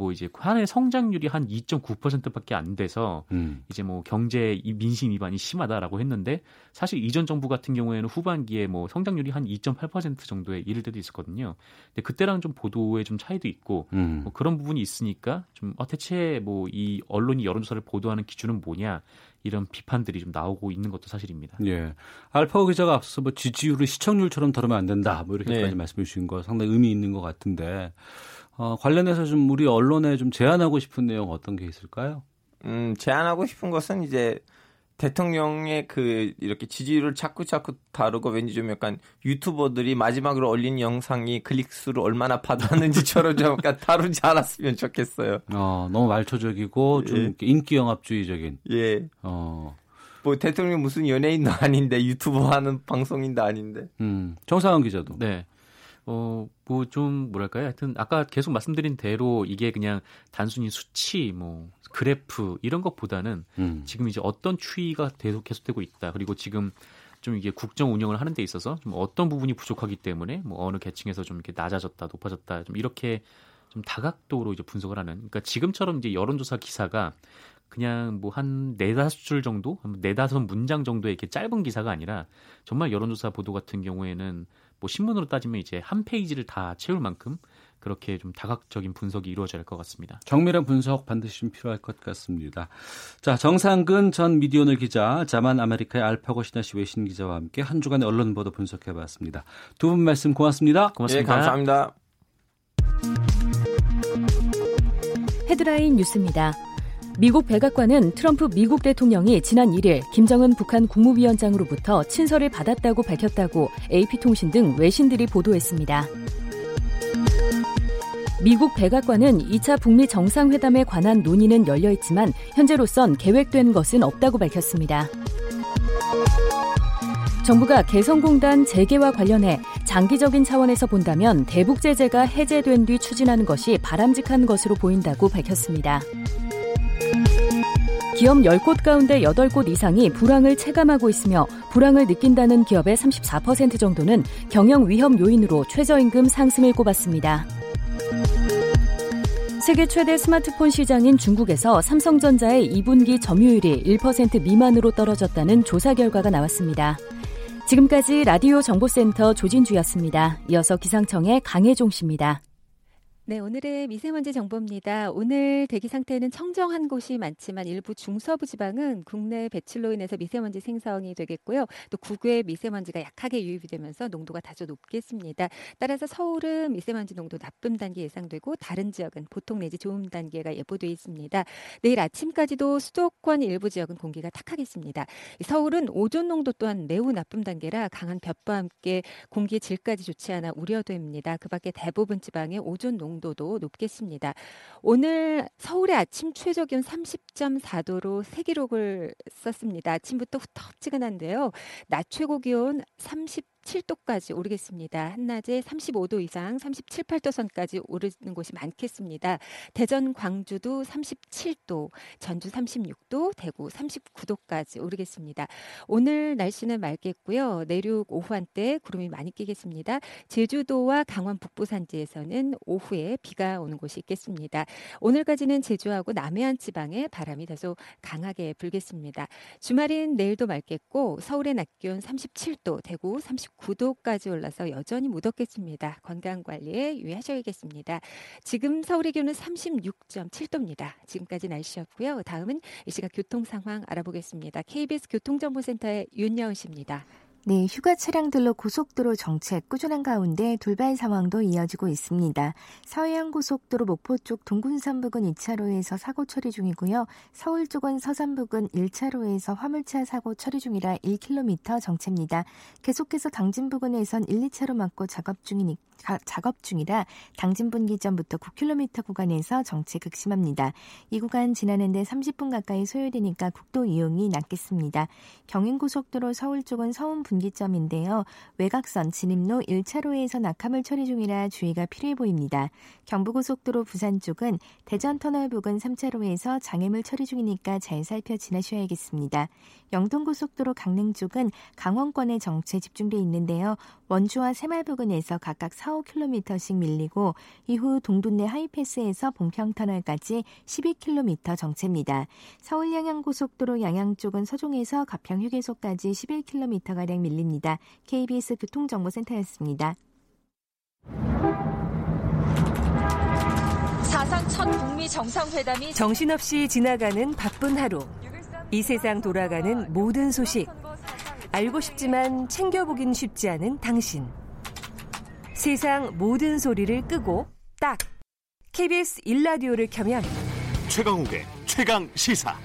뭐 이제 한 해 성장률이 한 2.9%밖에 안 돼서 음. 이제 뭐 경제 민심 위반이 심하다라고 했는데 사실 이전 정부 같은 경우에는 후반기에 뭐 성장률이 한 2.8% 정도에 이를 때도 있었거든요. 근데 그때랑 좀 보도에 좀 차이도 있고 음. 뭐 그런 부분이 있으니까 좀 어, 대체 뭐 이 언론이 여론조사를 보도하는 기준은 뭐냐 이런 비판들이 좀 나오고 있는 것도 사실입니다. 예. 알파고 기자가 앞서 뭐 지지율을 시청률처럼 다루면 안 된다. 뭐 이렇게까지 네. 말씀해 주신 거 상당히 의미 있는 것 같은데 어, 관련해서 좀 우리 언론에 좀 제안하고 싶은 내용 어떤 게 있을까요? 음, 제안하고 싶은 것은 이제 대통령의 그 이렇게 지지율을 자꾸 자꾸 다루고 왠지 좀 약간 유튜버들이 마지막으로 올린 영상이 클릭수를 얼마나 받았는지처럼 좀 약간 다루지 않았으면 좋겠어요. 어, 너무 말초적이고 좀 예. 인기 영합주의적인. 예. 어. 뭐 대통령 무슨 연예인도 아닌데 유튜버 하는 방송인도 아닌데. 음. 정상훈 기자도. 네. 어, 뭐 좀 뭐랄까요? 하여튼 아까 계속 말씀드린 대로 이게 그냥 단순히 수치, 뭐 그래프 이런 것보다는 음. 지금 이제 어떤 추이가 계속 계속되고 있다. 그리고 지금 좀 이게 국정 운영을 하는 데 있어서 좀 어떤 부분이 부족하기 때문에 뭐 어느 계층에서 좀 이렇게 낮아졌다, 높아졌다, 좀 이렇게 좀 다각도로 이제 분석을 하는. 그러니까 지금처럼 이제 여론조사 기사가 그냥 뭐 한 네다섯 줄 정도, 네다섯 문장 정도의 이렇게 짧은 기사가 아니라 정말 여론조사 보도 같은 경우에는 뭐 신문으로 따지면 이제 한 페이지를 다 채울 만큼 그렇게 좀 다각적인 분석이 이루어져야 할 것 같습니다. 정밀한 분석 반드시 좀 필요할 것 같습니다. 자, 정상근 전 미디어널 기자, 자만 아메리카의 알파고 시나시 외신 기자와 함께 한 주간의 언론 보도 분석해 봤습니다. 두 분 말씀 고맙습니다. 고맙습니다. 네, 감사합니다. 헤드라인 뉴스입니다. 미국 백악관은 트럼프 미국 대통령이 지난 1일 김정은 북한 국무위원장으로부터 친서를 받았다고 밝혔다고 AP통신 등 외신들이 보도했습니다. 미국 백악관은 2차 북미 정상회담에 관한 논의는 열려 있지만 현재로선 계획된 것은 없다고 밝혔습니다. 정부가 개성공단 재개와 관련해 장기적인 차원에서 본다면 대북 제재가 해제된 뒤 추진하는 것이 바람직한 것으로 보인다고 밝혔습니다. 기업 10곳 가운데 8곳 이상이 불황을 체감하고 있으며 불황을 느낀다는 기업의 34% 정도는 경영 위험 요인으로 최저임금 상승을 꼽았습니다. 세계 최대 스마트폰 시장인 중국에서 삼성전자의 2분기 점유율이 1% 미만으로 떨어졌다는 조사 결과가 나왔습니다. 지금까지 라디오 정보센터 조진주였습니다. 이어서 기상청의 강혜종 씨입니다. 네, 오늘의 미세먼지 정보입니다. 오늘 대기 상태는 청정한 곳이 많지만 일부 중서부 지방은 국내 배출로 인해서 미세먼지 생성이 되겠고요. 또 국외 미세먼지가 약하게 유입이 되면서 농도가 다소 높겠습니다. 따라서 서울은 미세먼지 농도 나쁨 단계 예상되고 다른 지역은 보통 내지 좋음 단계가 예보돼 있습니다. 내일 아침까지도 수도권 일부 지역은 공기가 탁하겠습니다. 서울은 오존 농도 또한 매우 나쁨 단계라 강한 볕과 함께 공기의 질까지 좋지 않아 우려됩니다. 그 밖에 대부분 지방의 오존 농도 정도도 높겠습니다. 오늘 서울의 아침 최저 기온 30.4도로 새 기록을 썼습니다. 아침부터 후텁지근한데요. 낮 최고 기온 30 7도까지 오르겠습니다. 한낮에 35도 이상 37, 8도 선까지 오르는 곳이 많겠습니다. 대전, 광주도 37도, 전주 36도, 대구 39도까지 오르겠습니다. 오늘 날씨는 맑겠고요. 내륙 오후 한때 구름이 많이 끼겠습니다. 제주도와 강원 북부 산지에서는 오후에 비가 오는 곳이 있겠습니다. 오늘까지는 제주하고 남해안 지방에 바람이 다소 강하게 불겠습니다. 주말인 내일도 맑겠고 서울의 낮 기온 37도, 대구 39도 29도까지 올라서 여전히 무덥겠습니다. 건강 관리에 유의하셔야겠습니다. 지금 서울의 기온은 36.7도입니다. 지금까지 날씨였고요. 다음은 이 시각 교통 상황 알아보겠습니다. KBS 교통정보센터의 윤여은 씨입니다. 네, 휴가 차량들로 고속도로 정체 꾸준한 가운데 돌발 상황도 이어지고 있습니다. 서해안 고속도로 목포 쪽 동군산 부근 2차로에서 사고 처리 중이고요. 서울 쪽은 서산 부근 1차로에서 화물차 사고 처리 중이라 1km 정체입니다. 계속해서 당진 부근에선 1, 2차로 막고 작업 중이니 작업 중이라 당진 분기점부터 9km 구간에서 정체 극심합니다. 이 구간 지나는데 30분 가까이 소요되니까 국도 이용이 낫겠습니다. 경인고속도로 서울 쪽은 서운 분기점인데요. 외곽선 진입로 1차로에서 낙하물 처리 중이라 주의가 필요해 보입니다. 경부고속도로 부산 쪽은 대전 터널 부근 3차로에서 장애물 처리 중이니까 잘 살펴 지나셔야겠습니다. 영동고속도로 강릉 쪽은 강원권에 정체 집중돼 있는데요. 원주와 새말 부근에서 각각 4, 5km씩 밀리고 이후 동둔내 하이패스에서 봉평터널까지 12km 정체입니다. 서울 양양고속도로 양양 쪽은 서종에서 가평 휴게소까지 11km가량 밀립니다. KBS 교통정보센터였습니다. 사상 첫 북미 정상회담이 정신없이 지나가는 바쁜 하루. 이 세상 돌아가는 모든 소식. 알고 싶지만 챙겨보긴 쉽지 않은 당신. 세상 모든 소리를 끄고 딱 KBS 일라디오를 켜면 최강욱의 최강 시사.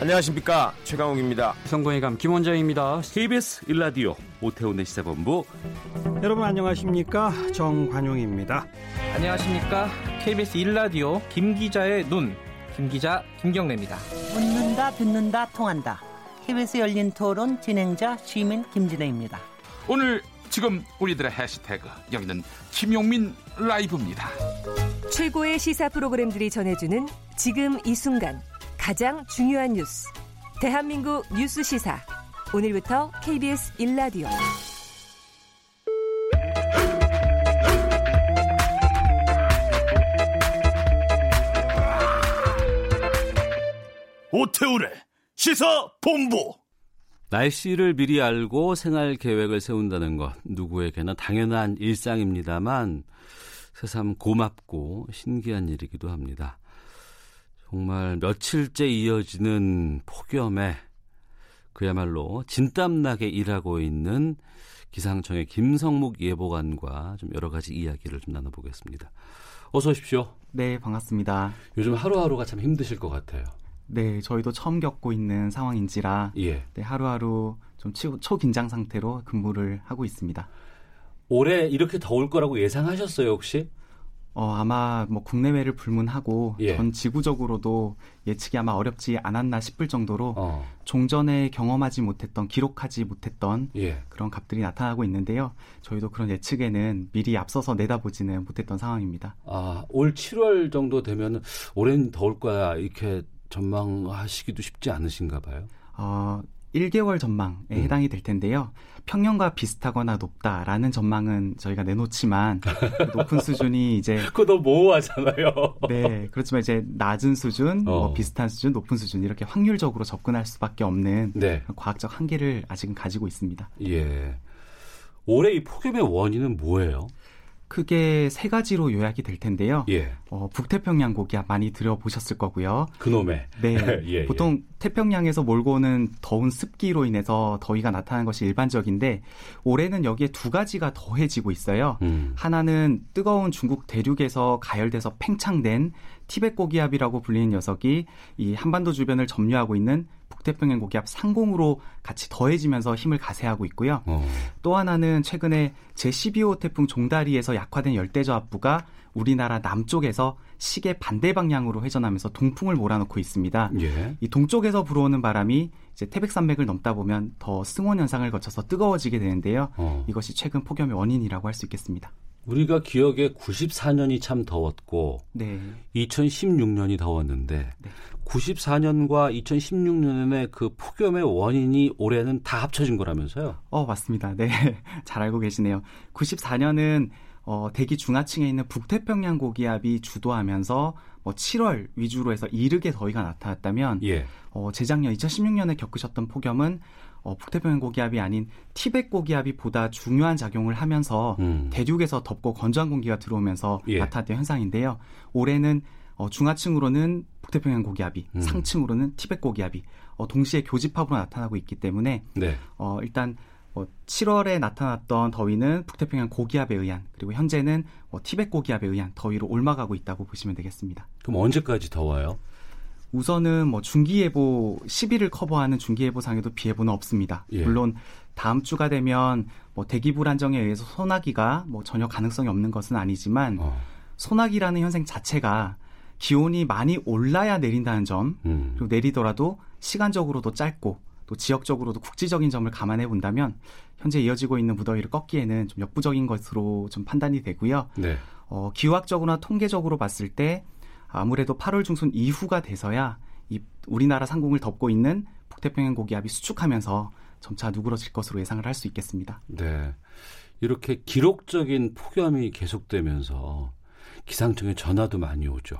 안녕하십니까 최강욱입니다. 성공회감 김원장입니다. KBS 일라디오 오태훈의 시사본부. 여러분 안녕하십니까 정관용입니다. 안녕하십니까 KBS 일라디오 김 기자의 눈 김기자 김경래입니다. 묻는다 듣는다 통한다. KBS 열린 토론 진행자 시민 김진혜입니다. 오늘 지금 우리들의 해시태그 여기는 김용민 라이브입니다. 최고의 시사 프로그램들이 전해주는 지금 이 순간 가장 중요한 뉴스 대한민국 뉴스 시사 오늘부터 KBS 일라디오 오태우래 시사 본부. 날씨를 미리 알고 생활 계획을 세운다는 것 누구에게나 당연한 일상입니다만 새삼 고맙고 신기한 일이기도 합니다. 정말 며칠째 이어지는 폭염에 그야말로 진땀나게 일하고 있는 기상청의 김성묵 예보관과 좀 여러 가지 이야기를 좀 나눠보겠습니다. 어서 오십시오. 네, 반갑습니다. 요즘 하루하루가 참 힘드실 것 같아요. 네, 저희도 처음 겪고 있는 상황인지라 예. 네, 하루하루 좀 초긴장 상태로 근무를 하고 있습니다. 올해 이렇게 더울 거라고 예상하셨어요, 혹시? 어, 아마 뭐 국내외를 불문하고 예. 전 지구적으로도 예측이 아마 어렵지 않았나 싶을 정도로 어. 종전에 경험하지 못했던 기록하지 못했던 예. 그런 값들이 나타나고 있는데요. 저희도 그런 예측에는 미리 앞서서 내다보지는 못했던 상황입니다. 아, 올 7월 정도 되면 올해는 더울 거야 이렇게 전망하시기도 쉽지 않으신가 봐요. 어, 1개월 전망에 음. 해당이 될 텐데요. 평년과 비슷하거나 높다라는 전망은 저희가 내놓지만 높은 수준이 이제 그거 너무 모호하잖아요. 네, 그렇지만 이제 낮은 수준, 뭐 어. 뭐 비슷한 수준, 높은 수준 이렇게 확률적으로 접근할 수밖에 없는 네. 과학적 한계를 아직은 가지고 있습니다. 예. 올해 이 폭염의 원인은 뭐예요? 크게 세 가지로 요약이 될 텐데요. 예. 어, 북태평양 고기압 많이 들어보셨을 거고요. 그놈의. 네. 예, 예, 보통 태평양에서 몰고 오는 더운 습기로 인해서 더위가 나타나는 것이 일반적인데 올해는 여기에 두 가지가 더해지고 있어요. 음. 하나는 뜨거운 중국 대륙에서 가열돼서 팽창된 티벳 고기압이라고 불리는 녀석이 이 한반도 주변을 점유하고 있는 북태평양 고기압 상공으로 같이 더해지면서 힘을 가세하고 있고요. 어. 또 하나는 최근에 제12호 태풍 종다리에서 약화된 열대저압부가 우리나라 남쪽에서 시계 반대 방향으로 회전하면서 동풍을 몰아넣고 있습니다. 예. 이 동쪽에서 불어오는 바람이 이제 태백산맥을 넘다 보면 더 승원 현상을 거쳐서 뜨거워지게 되는데요. 어. 이것이 최근 폭염의 원인이라고 할 수 있겠습니다. 우리가 기억에 94년이 참 더웠고 네. 2016년이 더웠는데 네. 94년과 2016년의 그 폭염의 원인이 올해는 다 합쳐진 거라면서요? 어, 맞습니다. 네. 잘 알고 계시네요. 94년은 어, 대기 중하층에 있는 북태평양 고기압이 주도하면서 뭐 7월 위주로 해서 이르게 더위가 나타났다면 예. 어, 재작년 2016년에 겪으셨던 폭염은 어, 북태평양 고기압이 아닌 티벳 고기압이 보다 중요한 작용을 하면서 음. 대륙에서 덥고 건조한 공기가 들어오면서 예. 나타났던 현상인데요. 올해는 어, 중하층으로는 북태평양 고기압이, 음. 상층으로는 티벳 고기압이 어, 동시에 교집합으로 나타나고 있기 때문에 네. 어, 일단 뭐 7월에 나타났던 더위는 북태평양 고기압에 의한 그리고 현재는 뭐 티벳 고기압에 의한 더위로 올라가고 있다고 보시면 되겠습니다. 그럼 언제까지 더워요? 우선은 뭐 중기예보 10일을 커버하는 중기예보상에도 비예보는 없습니다. 예. 물론 다음 주가 되면 뭐 대기 불안정에 의해서 소나기가 뭐 전혀 가능성이 없는 것은 아니지만 어. 소나기라는 현상 자체가 기온이 많이 올라야 내린다는 점 음. 그리고 내리더라도 시간적으로도 짧고 또 지역적으로도 국지적인 점을 감안해 본다면 현재 이어지고 있는 무더위를 꺾기에는 좀 역부족인 것으로 좀 판단이 되고요. 네. 어, 기후학적으로나 통계적으로 봤을 때 아무래도 8월 중순 이후가 돼서야 이 우리나라 상공을 덮고 있는 북태평양 고기압이 수축하면서 점차 누그러질 것으로 예상을 할 수 있겠습니다. 네. 이렇게 기록적인 폭염이 계속되면서 기상청에 전화도 많이 오죠.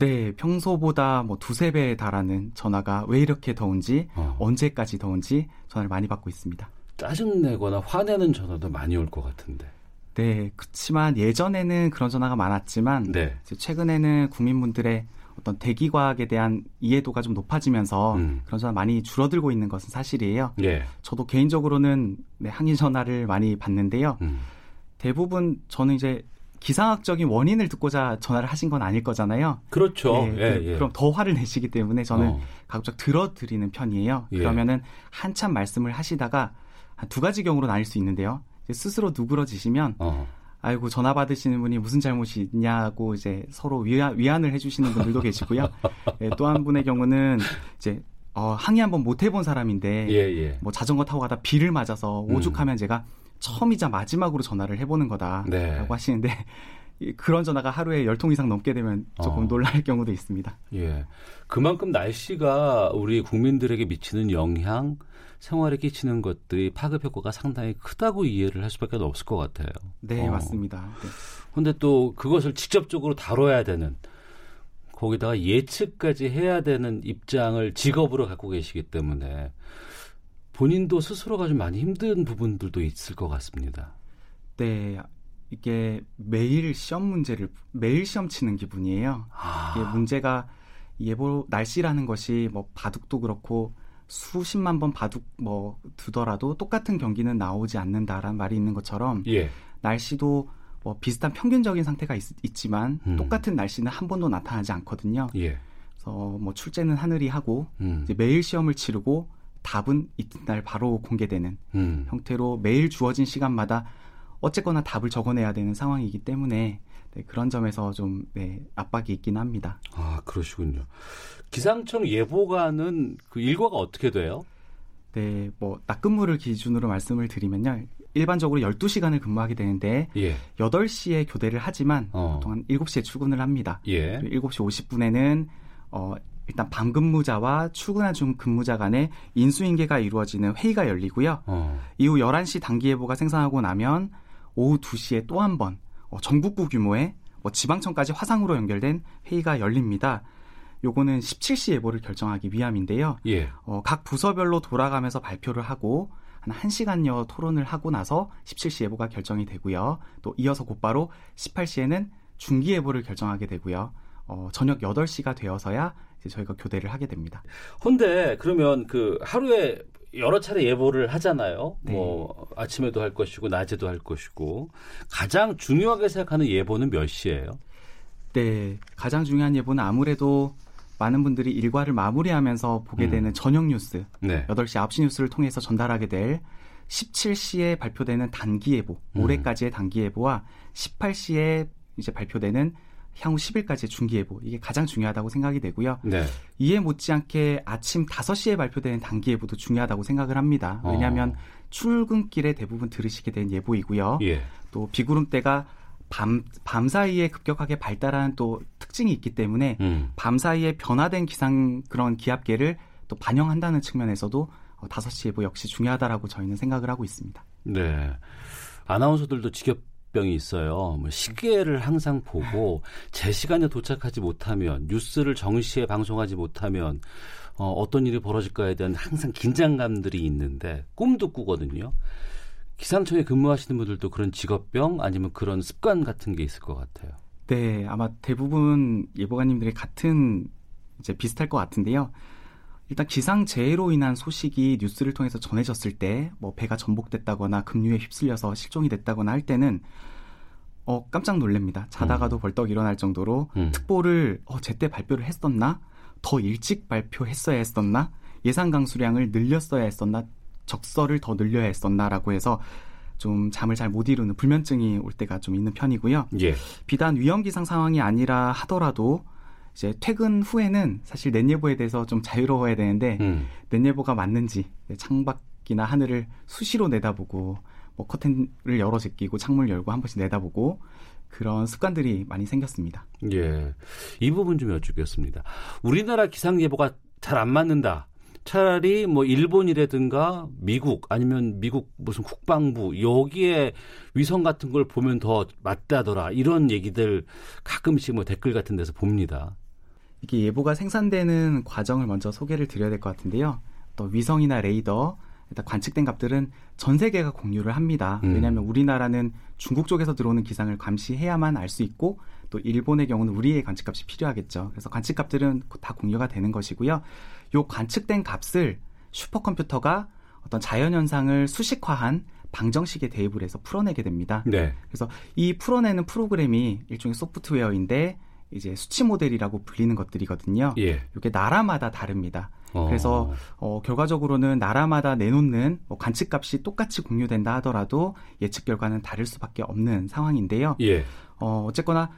네, 평소보다 뭐 두세 배에 달하는 전화가 왜 이렇게 더운지, 어. 언제까지 더운지 전화를 많이 받고 있습니다. 짜증내거나 화내는 전화도 많이 올 것 같은데. 네, 그렇지만 예전에는 그런 전화가 많았지만 네. 최근에는 국민분들의 어떤 대기 과학에 대한 이해도가 좀 높아지면서 음. 그런 전화 많이 줄어들고 있는 것은 사실이에요. 예. 저도 개인적으로는 네, 항의 전화를 많이 받는데요. 음. 대부분 저는 이제 기상학적인 원인을 듣고자 전화를 하신 건 아닐 거잖아요. 그렇죠. 네, 예, 예. 그럼 더 화를 내시기 때문에 저는 어. 가급적 들어드리는 편이에요. 예. 그러면은 한참 말씀을 하시다가 한 두 가지 경우로 나뉠 수 있는데요. 스스로 누그러지시면 어. 아이고 전화 받으시는 분이 무슨 잘못이 있냐고 이제 서로 위안, 위안을 해주시는 분들도 계시고요. 예, 또한 분의 경우는 이제 어, 항의 한번 못 해본 사람인데 예, 예. 뭐 자전거 타고 가다 비를 맞아서 오죽하면 음. 제가 처음이자 마지막으로 전화를 해보는 거다라고 네. 하시는데 그런 전화가 하루에 열 통 이상 넘게 되면 조금 어. 놀랄 경우도 있습니다. 예. 그만큼 날씨가 우리 국민들에게 미치는 영향, 생활에 끼치는 것들이 파급 효과가 상당히 크다고 이해를 할 수밖에 없을 것 같아요. 네, 어. 맞습니다. 그런데 네. 또 그것을 직접적으로 다뤄야 되는 거기다가 예측까지 해야 되는 입장을 직업으로 갖고 계시기 때문에 본인도 스스로가 좀 많이 힘든 부분들도 있을 것 같습니다. 네. 이게 매일 시험 문제를 매일 시험 치는 기분이에요. 아. 이게 문제가 예보 날씨라는 것이 뭐 바둑도 그렇고 수십만 번 바둑 뭐 두더라도 똑같은 경기는 나오지 않는다라는 말이 있는 것처럼 예. 날씨도 뭐 비슷한 평균적인 상태가 있, 지만 음. 똑같은 날씨는 한 번도 나타나지 않거든요. 예. 그래서 뭐 출제는 하늘이 하고 음. 매일 시험을 치르고 답은 이튿날 바로 공개되는 음. 형태로 매일 주어진 시간마다 어쨌거나 답을 적어내야 되는 상황이기 때문에 네, 그런 점에서 좀 네, 압박이 있긴 합니다. 아 그러시군요. 기상청 예보관은 그 일과가 어떻게 돼요? 네, 뭐 낮근무를 기준으로 말씀을 드리면요. 일반적으로 12시간을 근무하게 되는데 예. 8시에 교대를 하지만 어. 보통 한 7시에 출근을 합니다. 예. 7시 50분에는 어 일단 밤근무자와 출근한 중 근무자 간의 인수인계가 이루어지는 회의가 열리고요. 어. 이후 11시 단기예보가 생산하고 나면 오후 2시에 또 한번 어, 전국구 규모의 뭐 지방청까지 화상으로 연결된 회의가 열립니다. 요거는 17시 예보를 결정하기 위함인데요. 예. 어, 각 부서별로 돌아가면서 발표를 하고 한 1시간여 토론을 하고 나서 17시 예보가 결정이 되고요. 또 이어서 곧바로 18시에는 중기 예보를 결정하게 되고요. 어, 저녁 8시가 되어서야 저희가 교대를 하게 됩니다. 근데 그러면 그 하루에 여러 차례 예보를 하잖아요. 네. 뭐 아침에도 할 것이고 낮에도 할 것이고 가장 중요하게 생각하는 예보는 몇 시예요? 네, 가장 중요한 예보는 아무래도 많은 분들이 일과를 마무리하면서 보게 음. 되는 저녁 뉴스, 네. 8시, 9시 뉴스를 통해서 전달하게 될 17시에 발표되는 단기 예보, 음. 올해까지의 단기 예보와 18시에 이제 발표되는 향후 10일까지의 중기 예보 이게 가장 중요하다고 생각이 되고요. 네. 이에 못지않게 아침 5시에 발표되는 단기 예보도 중요하다고 생각을 합니다. 왜냐하면 어. 출근길에 대부분 들으시게 된 예보이고요. 예. 또 비구름대가 밤, 밤 사이에 급격하게 발달하는 또 특징이 있기 때문에 음. 밤 사이에 변화된 기상 그런 기압계를 또 반영한다는 측면에서도 어, 5시 예보 역시 중요하다라고 저희는 생각을 하고 있습니다. 네. 아나운서들도 직업 병이 있어요. 뭐 시계를 항상 보고 제 시간에 도착하지 못하면 뉴스를 정시에 방송하지 못하면 어, 어떤 일이 벌어질까에 대한 항상 긴장감들이 있는데 꿈도 꾸거든요. 기상청에 근무하시는 분들도 그런 직업병 아니면 그런 습관 같은 게 있을 것 같아요. 네, 아마 대부분 예보관님들이 같은 이제 비슷할 것 같은데요. 일단 기상재해로 인한 소식이 뉴스를 통해서 전해졌을 때, 뭐 배가 전복됐다거나 급류에 휩쓸려서 실종이 됐다거나 할 때는 어 깜짝 놀랍니다. 자다가도 음. 벌떡 일어날 정도로 음. 특보를 어 제때 발표를 했었나? 더 일찍 발표했어야 했었나? 예상 강수량을 늘렸어야 했었나? 적설을 더 늘려야 했었나라고 해서 좀 잠을 잘 못 이루는 불면증이 올 때가 좀 있는 편이고요. 예. 비단 위험 기상 상황이 아니라 하더라도 이제 퇴근 후에는 사실 넷예보에 대해서 좀 자유로워야 되는데 음. 넷예보가 맞는지 창밖이나 하늘을 수시로 내다보고 뭐 커튼을 열어 제끼고 창문을 열고 한 번씩 내다보고 그런 습관들이 많이 생겼습니다. 예. 이 부분 좀 여쭙겠습니다. 우리나라 기상 예보가 잘 안 맞는다. 차라리 뭐 일본이라든가 미국 아니면 미국 무슨 국방부 여기에 위성 같은 걸 보면 더 맞다더라 이런 얘기들 가끔씩 뭐 댓글 같은 데서 봅니다. 이게 예보가 생산되는 과정을 먼저 소개를 드려야 될 것 같은데요. 또 위성이나 레이더 일단 관측된 값들은 전 세계가 공유를 합니다. 음. 왜냐하면 우리나라는 중국 쪽에서 들어오는 기상을 감시해야만 알 수 있고 또 일본의 경우는 우리의 관측값이 필요하겠죠. 그래서 관측값들은 다 공유가 되는 것이고요. 요 관측된 값을 슈퍼컴퓨터가 어떤 자연현상을 수식화한 방정식에 대입을 해서 풀어내게 됩니다. 네. 그래서 이 풀어내는 프로그램이 일종의 소프트웨어인데 이제 수치 모델이라고 불리는 것들이거든요. 예. 이게 나라마다 다릅니다. 어. 그래서 어, 결과적으로는 나라마다 내놓는 뭐 관측값이 똑같이 공유된다 하더라도 예측 결과는 다를 수밖에 없는 상황인데요. 예. 어, 어쨌거나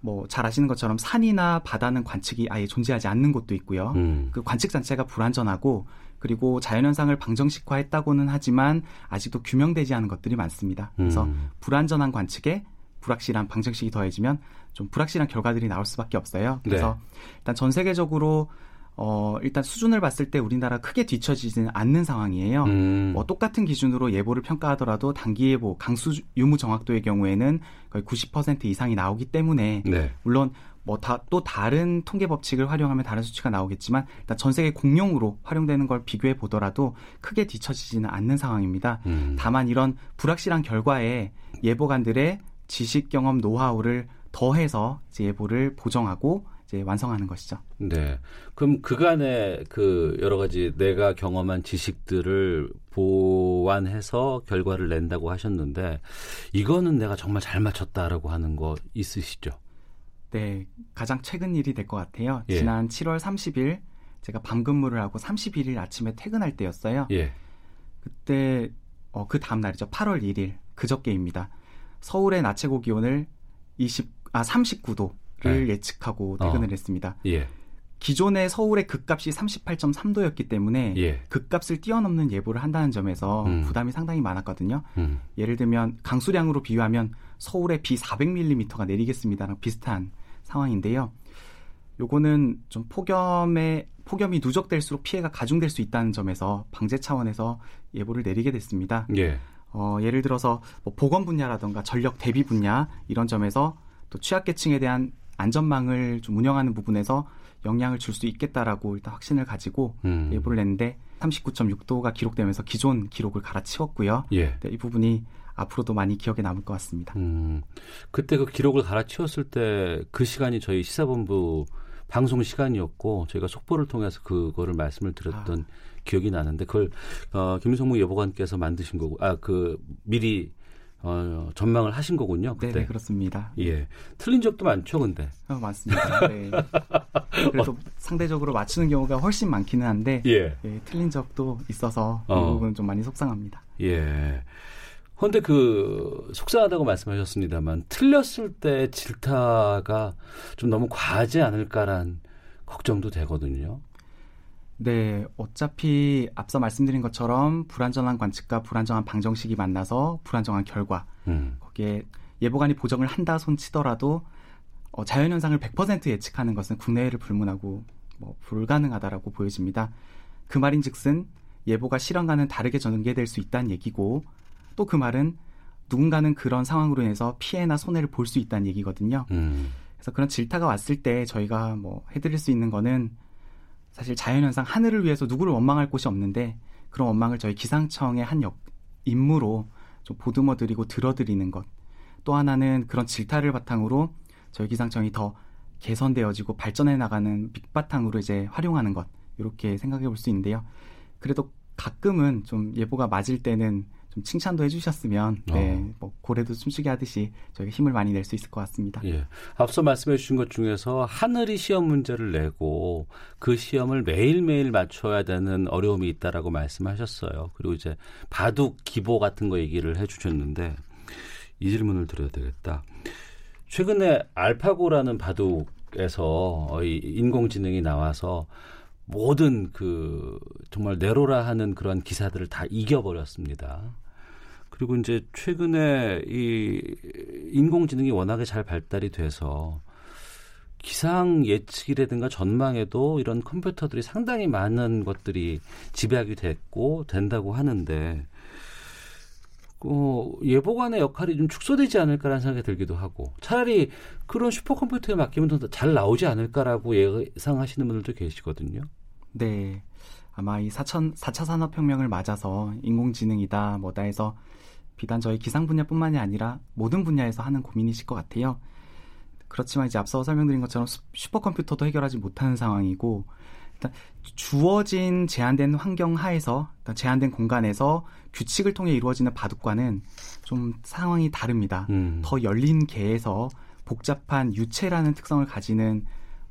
뭐 잘 아시는 것처럼 산이나 바다는 관측이 아예 존재하지 않는 곳도 있고요. 음. 그 관측 자체가 불안전하고 그리고 자연현상을 방정식화했다고는 하지만 아직도 규명되지 않은 것들이 많습니다. 그래서 음. 불안전한 관측에 불확실한 방정식이 더해지면 좀 불확실한 결과들이 나올 수밖에 없어요. 그래서 네. 일단 전 세계적으로 어, 일단 수준을 봤을 때 우리나라 크게 뒤처지지는 않는 상황이에요. 음. 뭐 똑같은 기준으로 예보를 평가하더라도 단기 예보, 강수 유무 정확도의 경우에는 거의 90% 이상이 나오기 때문에 네. 물론 뭐다또 다른 통계 법칙을 활용하면 다른 수치가 나오겠지만 일단 전 세계 공용으로 활용되는 걸 비교해 보더라도 크게 뒤처지지는 않는 상황입니다. 음. 다만 이런 불확실한 결과에 예보관들의 지식 경험 노하우를 더해서 이제 예보를 보정하고 이제 완성하는 것이죠. 네. 그럼 그간의 그 여러 가지 내가 경험한 지식들을 보완해서 결과를 낸다고 하셨는데 이거는 내가 정말 잘 맞췄다라고 하는 거 있으시죠? 네. 가장 최근 일이 될 것 같아요. 예. 지난 7월 30일 제가 밤 근무를 하고 31일 아침에 퇴근할 때였어요. 예. 그때 어, 그 다음 날이죠. 8월 1일 그저께입니다. 서울의 낮 최고 기온을 20, 아, 39도 를 네. 예측하고 퇴근을 어. 했습니다. 예. 기존의 서울의 극값이 38.3도였기 때문에 예. 극값을 뛰어넘는 예보를 한다는 점에서 음. 부담이 상당히 많았거든요. 음. 예를 들면 강수량으로 비유하면 서울에 비 400mm가 내리겠습니다랑 비슷한 상황인데요. 요거는 좀 폭염에 폭염이 누적될수록 피해가 가중될 수 있다는 점에서 방제 차원에서 예보를 내리게 됐습니다. 예. 어, 예를 들어서 뭐 보건 분야라든가 전력 대비 분야 이런 점에서 또 취약계층에 대한 안전망을 좀 운영하는 부분에서 영향을 줄 수 있겠다라고 일단 확신을 가지고 음. 예보를 냈는데 39.6도가 기록되면서 기존 기록을 갈아치웠고요. 예. 네, 이 부분이 앞으로도 많이 기억에 남을 것 같습니다. 음, 그때 그 기록을 갈아치웠을 때 그 시간이 저희 시사본부 방송 시간이었고 저희가 속보를 통해서 그거를 말씀을 드렸던 아. 기억이 나는데 그걸 어, 김성무 여보관께서 만드신 거고 아 그 미리 어, 전망을 하신 거군요. 그때. 네, 그렇습니다. 예. 틀린 적도 많죠, 근데. 어, 많습니다. 네. 그래서 어. 상대적으로 맞추는 경우가 훨씬 많기는 한데, 예. 예 틀린 적도 있어서 이 어. 부분은 좀 많이 속상합니다. 예. 그런데 그 속상하다고 말씀하셨습니다만 틀렸을 때 질타가 좀 너무 과하지 않을까란 걱정도 되거든요. 네, 어차피 앞서 말씀드린 것처럼 불안전한 관측과 불안정한 방정식이 만나서 불안정한 결과, 음. 거기에 예보관이 보정을 한다 손치더라도 어, 자연현상을 100% 예측하는 것은 국내외를 불문하고 뭐 불가능하다라고 보여집니다. 그 말인즉슨 예보가 실현과는 다르게 전개될 수 있다는 얘기고 또 그 말은 누군가는 그런 상황으로 인해서 피해나 손해를 볼 수 있다는 얘기거든요. 음. 그래서 그런 질타가 왔을 때 저희가 뭐 해드릴 수 있는 거는 사실 자연현상 하늘을 위해서 누구를 원망할 곳이 없는데 그런 원망을 저희 기상청의 한 역, 임무로 좀 보듬어드리고 들어드리는 것. 또 하나는 그런 질타를 바탕으로 저희 기상청이 더 개선되어지고 발전해 나가는 밑바탕으로 이제 활용하는 것. 이렇게 생각해 볼 수 있는데요. 그래도 가끔은 좀 예보가 맞을 때는 좀 칭찬도 해주셨으면 네, 어. 뭐 고래도 춤추게 하듯이 저희가 힘을 많이 낼 수 있을 것 같습니다. 예. 앞서 말씀해 주신 것 중에서 하늘이 시험 문제를 내고 그 시험을 매일매일 맞춰야 되는 어려움이 있다라고 말씀하셨어요. 그리고 이제 바둑 기보 같은 거 얘기를 해 주셨는데 이 질문을 드려야 되겠다. 최근에 알파고라는 바둑에서 이 인공지능이 나와서 모든 그 정말 내로라 하는 그런 기사들을 다 이겨버렸습니다. 그리고 이제 최근에 이 인공지능이 워낙에 잘 발달이 돼서 기상 예측이라든가 전망에도 이런 컴퓨터들이 상당히 많은 것들이 집약이 됐고 된다고 하는데 어, 예보관의 역할이 좀 축소되지 않을까라는 생각이 들기도 하고 차라리 그런 슈퍼컴퓨터에 맡기면 더 잘 나오지 않을까라고 예상하시는 분들도 계시거든요. 네. 아마 이 4천, 4차 산업혁명을 맞아서 인공지능이다, 뭐다 해서 비단 저희 기상 분야뿐만이 아니라 모든 분야에서 하는 고민이실 것 같아요. 그렇지만 이제 앞서 설명드린 것처럼 슈퍼컴퓨터도 해결하지 못하는 상황이고 일단 주어진 제한된 환경 하에서 제한된 공간에서 규칙을 통해 이루어지는 바둑과는 좀 상황이 다릅니다. 음. 더 열린 개에서 복잡한 유체라는 특성을 가지는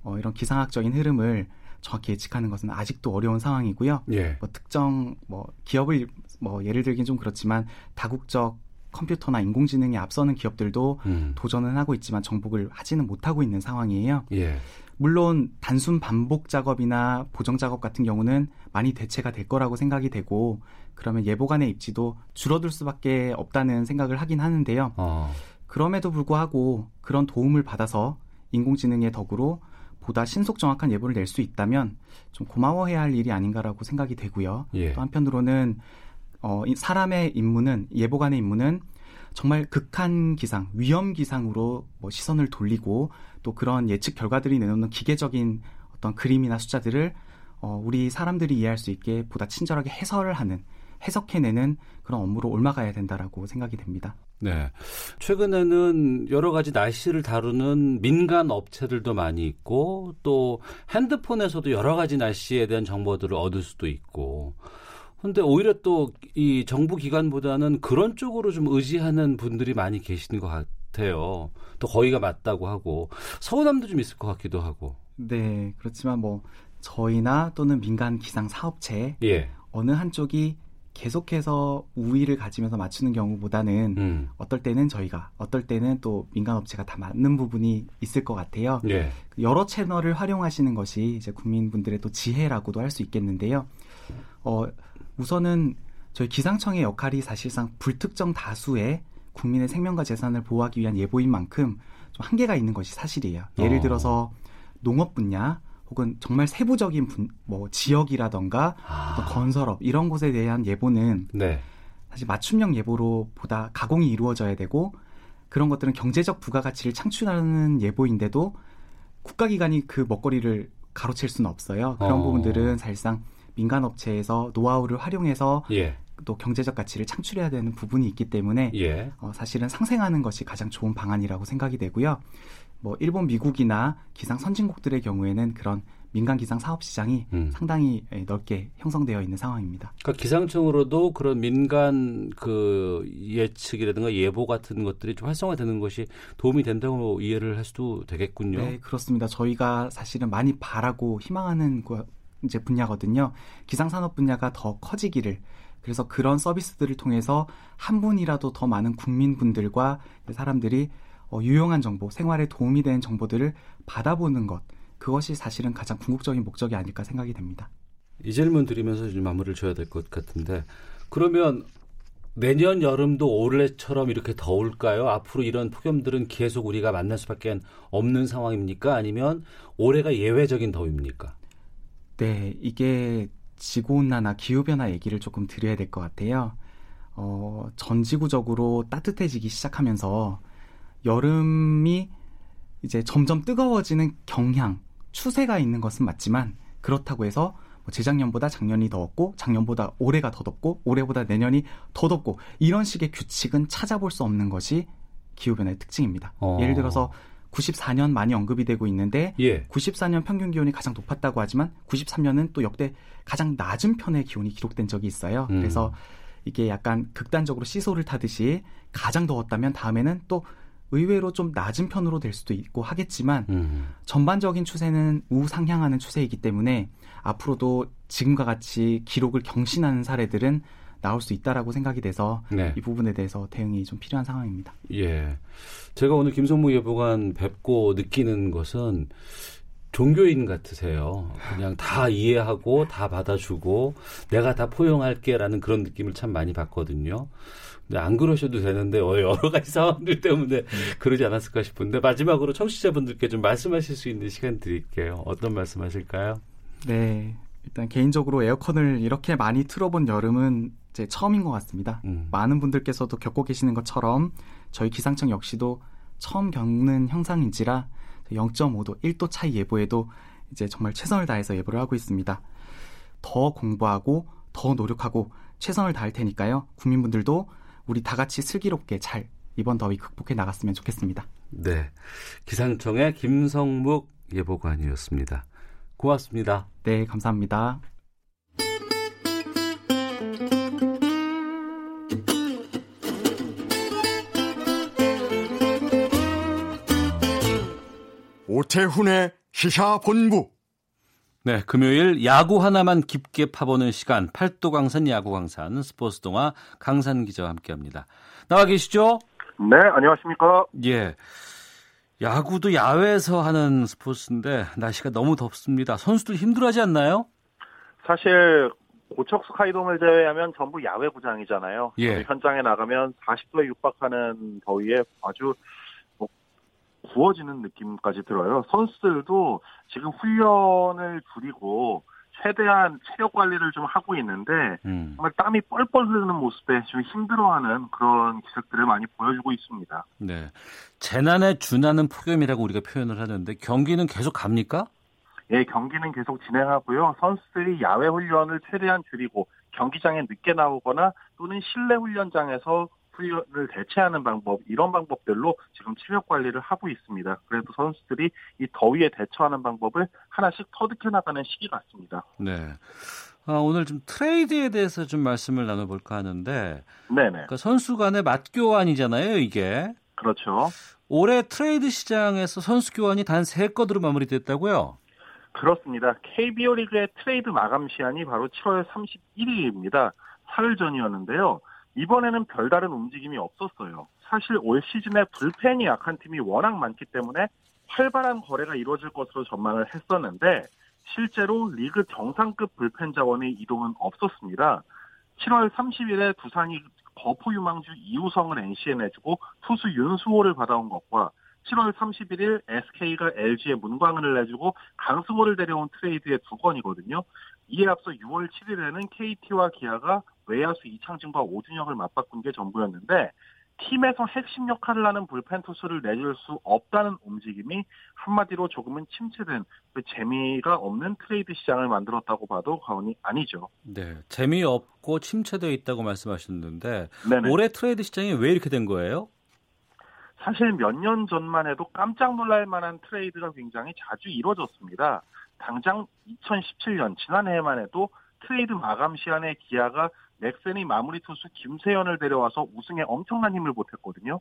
어, 이런 기상학적인 흐름을 정확히 예측하는 것은 아직도 어려운 상황이고요. 예. 뭐 특정 뭐 기업을 뭐 예를 들긴 좀 그렇지만 다국적 컴퓨터나 인공지능에 앞서는 기업들도 음. 도전은 하고 있지만 정복을 하지는 못하고 있는 상황이에요. 예. 물론 단순 반복 작업이나 보정 작업 같은 경우는 많이 대체가 될 거라고 생각이 되고 그러면 예보관의 입지도 줄어들 수밖에 없다는 생각을 하긴 하는데요. 어. 그럼에도 불구하고 그런 도움을 받아서 인공지능의 덕으로 보다 신속 정확한 예보를 낼 수 있다면 좀 고마워해야 할 일이 아닌가라고 생각이 되고요. 예. 또 한편으로는 어, 사람의 임무는 예보관의 임무는 정말 극한 기상, 위험 기상으로 뭐 시선을 돌리고 또 그런 예측 결과들이 내놓는 기계적인 어떤 그림이나 숫자들을 어, 우리 사람들이 이해할 수 있게 보다 친절하게 해설을 하는 해석해내는 그런 업무로 올라가야 된다라고 생각이 됩니다. 네. 최근에는 여러 가지 날씨를 다루는 민간 업체들도 많이 있고 또 핸드폰에서도 여러 가지 날씨에 대한 정보들을 얻을 수도 있고 근데 오히려 또 이 정부 기관보다는 그런 쪽으로 좀 의지하는 분들이 많이 계시는 것 같아요. 또 거기가 맞다고 하고 서운함도 좀 있을 것 같기도 하고. 네, 그렇지만 뭐 저희나 또는 민간 기상 사업체 예. 어느 한쪽이 계속해서 우위를 가지면서 맞추는 경우보다는 음. 어떨 때는 저희가 어떨 때는 또 민간 업체가 다 맞는 부분이 있을 것 같아요. 예. 여러 채널을 활용하시는 것이 이제 국민분들의 또 지혜라고도 할 수 있겠는데요. 어, 우선은 저희 기상청의 역할이 사실상 불특정 다수의 국민의 생명과 재산을 보호하기 위한 예보인 만큼 좀 한계가 있는 것이 사실이에요. 예를 어. 들어서 농업 분야 혹은 정말 세부적인 분, 뭐 지역이라던가 아. 건설업 이런 곳에 대한 예보는 네. 사실 맞춤형 예보로 보다 가공이 이루어져야 되고 그런 것들은 경제적 부가가치를 창출하는 예보인데도 국가기관이 그 먹거리를 가로챌 수는 없어요. 그런 어. 부분들은 사실상 민간 업체에서 노하우를 활용해서 예. 또 경제적 가치를 창출해야 되는 부분이 있기 때문에 예. 어, 사실은 상생하는 것이 가장 좋은 방안이라고 생각이 되고요. 뭐 일본, 미국이나 기상 선진국들의 경우에는 그런 민간 기상 사업 시장이 음. 상당히 예, 넓게 형성되어 있는 상황입니다. 그러니까 기상청으로도 그런 민간 그 예측이라든가 예보 같은 것들이 좀 활성화되는 것이 도움이 된다고 이해를 할 수도 되겠군요. 네, 그렇습니다. 저희가 사실은 많이 바라고 희망하는 이제 분야거든요. 기상 산업 분야가 더 커지기를 그래서 그런 서비스들을 통해서 한 분이라도 더 많은 국민분들과 사람들이 어, 유용한 정보, 생활에 도움이 되는 정보들을 받아보는 것, 그것이 사실은 가장 궁극적인 목적이 아닐까 생각이 됩니다. 이 질문 드리면서 좀 마무리를 줘야 될 것 같은데, 그러면 내년 여름도 올해처럼 이렇게 더울까요? 앞으로 이런 폭염들은 계속 우리가 만날 수밖에 없는 상황입니까? 아니면 올해가 예외적인 더위입니까? 네, 이게 지구온난화, 기후변화 얘기를 조금 드려야 될 것 같아요. 어, 전 지구적으로 따뜻해지기 시작하면서 여름이 이제 점점 뜨거워지는 경향, 추세가 있는 것은 맞지만 그렇다고 해서 뭐 재작년보다 작년이 더웠고 작년보다 올해가 더 덥고 올해보다 내년이 더 덥고 이런 식의 규칙은 찾아볼 수 없는 것이 기후변화의 특징입니다. 어. 예를 들어서 94년 많이 언급이 되고 있는데 예. 94년 평균 기온이 가장 높았다고 하지만 93년은 또 역대 가장 낮은 편의 기온이 기록된 적이 있어요. 음. 그래서 이게 약간 극단적으로 시소를 타듯이 가장 더웠다면 다음에는 또 의외로 좀 낮은 편으로 될 수도 있고 하겠지만 음. 전반적인 추세는 우상향하는 추세이기 때문에 앞으로도 지금과 같이 기록을 경신하는 사례들은 나올 수 있다라고 생각이 돼서 네. 이 부분에 대해서 대응이 좀 필요한 상황입니다. 예. 제가 오늘 김성무 예보관 뵙고 느끼는 것은 종교인 같으세요. 그냥 다 이해하고 다 받아주고 내가 다 포용할게라는 그런 느낌을 참 많이 받거든요. 근데 안 그러셔도 되는데 어, 여러 가지 상황들 때문에 그러지 않았을까 싶은데 마지막으로 청취자분들께 좀 말씀하실 수 있는 시간 드릴게요. 어떤 말씀하실까요? 네. 일단 개인적으로 에어컨을 이렇게 많이 틀어본 여름은 제 처음인 것 같습니다. 음. 많은 분들께서도 겪고 계시는 것처럼 저희 기상청 역시도 처음 겪는 형상인지라 0.5도, 1도 차이 예보에도 이제 정말 최선을 다해서 예보를 하고 있습니다. 더 공부하고 더 노력하고 최선을 다할 테니까요. 국민분들도 우리 다 같이 슬기롭게 잘 이번 더위 극복해 나갔으면 좋겠습니다. 네. 기상청의 김성묵 예보관이었습니다. 고맙습니다. 네, 감사합니다. 오태훈의 시사본부. 네, 금요일 야구 하나만 깊게 파보는 시간 팔도 강산 야구 강산 스포츠 동화 강산 기자와 함께합니다. 나와 계시죠? 네, 안녕하십니까? 예. 야구도 야외에서 하는 스포츠인데 날씨가 너무 덥습니다. 선수들 힘들어하지 않나요? 사실 고척 스카이돔을 제외하면 전부 야외 구장이잖아요. 예. 현장에 나가면 40도에 육박하는 더위에 아주 뭐 구워지는 느낌까지 들어요. 선수들도 지금 훈련을 줄이고 최대한 체력 관리를 좀 하고 있는데 음. 정말 땀이 뻘뻘 흐르는 모습에 좀 힘들어하는 그런 기색들을 많이 보여주고 있습니다. 네, 재난에 준하는 폭염이라고 우리가 표현을 하는데 경기는 계속 갑니까? 예, 경기는 계속 진행하고요. 선수들이 야외 훈련을 최대한 줄이고 경기장에 늦게 나오거나 또는 실내 훈련장에서 훈련을 대체하는 방법 이런 방법들로 지금 체력 관리를 하고 있습니다. 그래도 선수들이 이 더위에 대처하는 방법을 하나씩 터득해 나가는 시기 같습니다. 네. 아, 오늘 좀 트레이드에 대해서 좀 말씀을 나눠볼까 하는데, 네네. 그러니까 선수 간의 맞교환이잖아요, 이게. 그렇죠. 올해 트레이드 시장에서 선수 교환이 단 세 건으로 마무리됐다고요? 그렇습니다. KBO 리그의 트레이드 마감 시한이 바로 7월 31일입니다. 사흘 전이었는데요. 이번에는 별다른 움직임이 없었어요. 사실 올 시즌에 불펜이 약한 팀이 워낙 많기 때문에 활발한 거래가 이루어질 것으로 전망을 했었는데 실제로 리그 정상급 불펜 자원의 이동은 없었습니다. 7월 30일에 두산이 거포 유망주 이우성을 NC에 내주고 투수 윤수호를 받아온 것과 7월 31일 SK가 LG에 문광을 내주고 강승호를 데려온 트레이드의 두 건이거든요. 이에 앞서 6월 7일에는 KT와 기아가 외야수 이창진과 오준혁을 맞바꾼 게 전부였는데 팀에서 핵심 역할을 하는 불펜 투수를 내줄 수 없다는 움직임이 한마디로 조금은 침체된 그 재미가 없는 트레이드 시장을 만들었다고 봐도 과언이 아니죠. 네, 재미없고 침체되어 있다고 말씀하셨는데 네네. 올해 트레이드 시장이 왜 이렇게 된 거예요? 사실 몇 년 전만 해도 깜짝 놀랄 만한 트레이드가 굉장히 자주 이루어졌습니다. 당장 2017년 지난해에만 해도 트레이드 마감 시한에 기아가 넥센의 마무리 투수 김세현을 데려와서 우승에 엄청난 힘을 보탰거든요.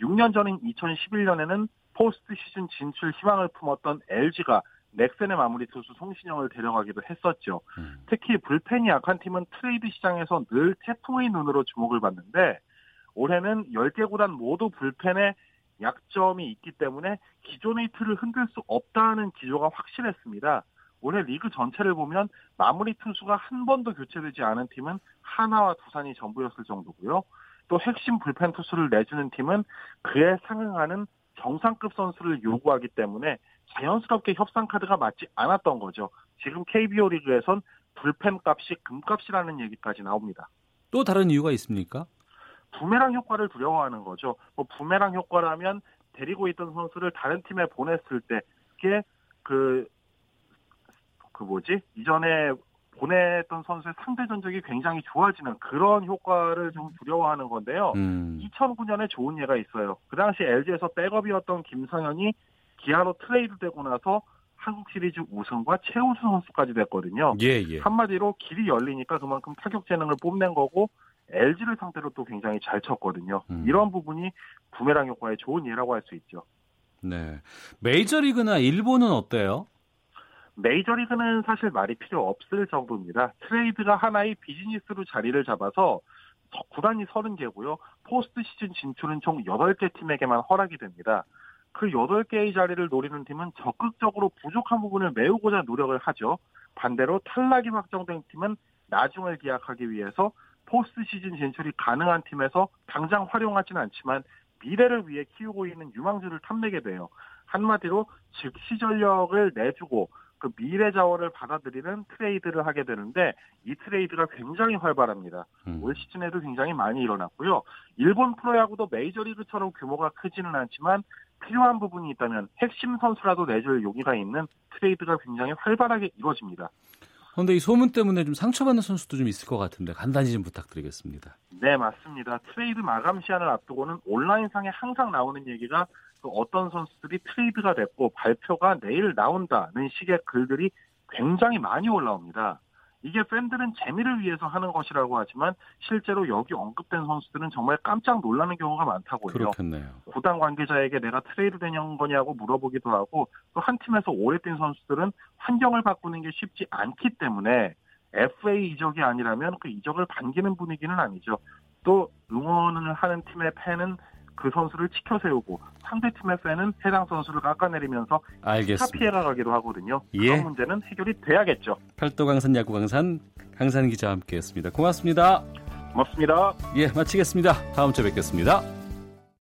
6년 전인 2011년에는 포스트 시즌 진출 희망을 품었던 LG가 넥센의 마무리 투수 송신영을 데려가기도 했었죠. 음. 특히 불펜이 약한 팀은 트레이드 시장에서 늘 태풍의 눈으로 주목을 받는데 올해는 10개 구단 모두 불펜에 약점이 있기 때문에 기존의 틀을 흔들 수 없다는 기조가 확실했습니다. 올해 리그 전체를 보면 마무리 투수가 한 번도 교체되지 않은 팀은 하나와 두산이 전부였을 정도고요. 또 핵심 불펜 투수를 내주는 팀은 그에 상응하는 정상급 선수를 요구하기 때문에 자연스럽게 협상 카드가 맞지 않았던 거죠. 지금 KBO 리그에선 불펜 값이 금값이라는 얘기까지 나옵니다. 또 다른 이유가 있습니까? 부메랑 효과를 두려워하는 거죠. 뭐 부메랑 효과라면 데리고 있던 선수를 다른 팀에 보냈을 때 그게 그, 그 뭐지? 이전에 보냈던 선수의 상대 전적이 굉장히 좋아지는 그런 효과를 좀 두려워하는 건데요. 음. 2009년에 좋은 예가 있어요. 그 당시 LG에서 백업이었던 김성현이 기아로 트레이드 되고 나서 한국 시리즈 우승과 최우수 선수까지 됐거든요. 예, 예. 한마디로 길이 열리니까 그만큼 타격 재능을 뽐낸 거고 LG를 상대로 또 굉장히 잘 쳤거든요. 음. 이런 부분이 부메랑 효과의 좋은 예라고 할 수 있죠. 네. 메이저리그나 일본은 어때요? 메이저리그는 사실 말이 필요 없을 정도입니다. 트레이드가 하나의 비즈니스로 자리를 잡아서 구단이 30개고요. 포스트 시즌 진출은 총 8개 팀에게만 허락이 됩니다. 그 8개의 자리를 노리는 팀은 적극적으로 부족한 부분을 메우고자 노력을 하죠. 반대로 탈락이 확정된 팀은 나중을 기약하기 위해서 포스트 시즌 진출이 가능한 팀에서 당장 활용하지는 않지만 미래를 위해 키우고 있는 유망주를 탐내게 돼요. 한마디로 즉시 전력을 내주고 그 미래 자원을 받아들이는 트레이드를 하게 되는데 이 트레이드가 굉장히 활발합니다. 음. 올 시즌에도 굉장히 많이 일어났고요. 일본 프로야구도 메이저리그처럼 규모가 크지는 않지만 필요한 부분이 있다면 핵심 선수라도 내줄 용의가 있는 트레이드가 굉장히 활발하게 이루어집니다. 그런데 이 소문 때문에 좀 상처받는 선수도 좀 있을 것 같은데 간단히 좀 부탁드리겠습니다. 네, 맞습니다. 트레이드 마감 시한을 앞두고는 온라인상에 항상 나오는 얘기가 그 어떤 선수들이 트레이드가 됐고 발표가 내일 나온다는 식의 글들이 굉장히 많이 올라옵니다. 이게 팬들은 재미를 위해서 하는 것이라고 하지만 실제로 여기 언급된 선수들은 정말 깜짝 놀라는 경우가 많다고요. 그렇겠네요. 구단 관계자에게 내가 트레이드 되는 거냐고 물어보기도 하고 또 한 팀에서 오래 뛴 선수들은 환경을 바꾸는 게 쉽지 않기 때문에 FA 이적이 아니라면 그 이적을 반기는 분위기는 아니죠. 또 응원을 하는 팀의 팬은 그 선수를 치켜 세우고 상대 팀의 팬은 해당 선수를 깎아내리면서 알겠습니다. 피해가 가기도 하거든요. 예. 그런 문제는 해결이 돼야겠죠. 팔도 강산 야구 강산 강산 기자와 함께했습니다. 고맙습니다. 고맙습니다. 예, 마치겠습니다. 다음 주에 뵙겠습니다.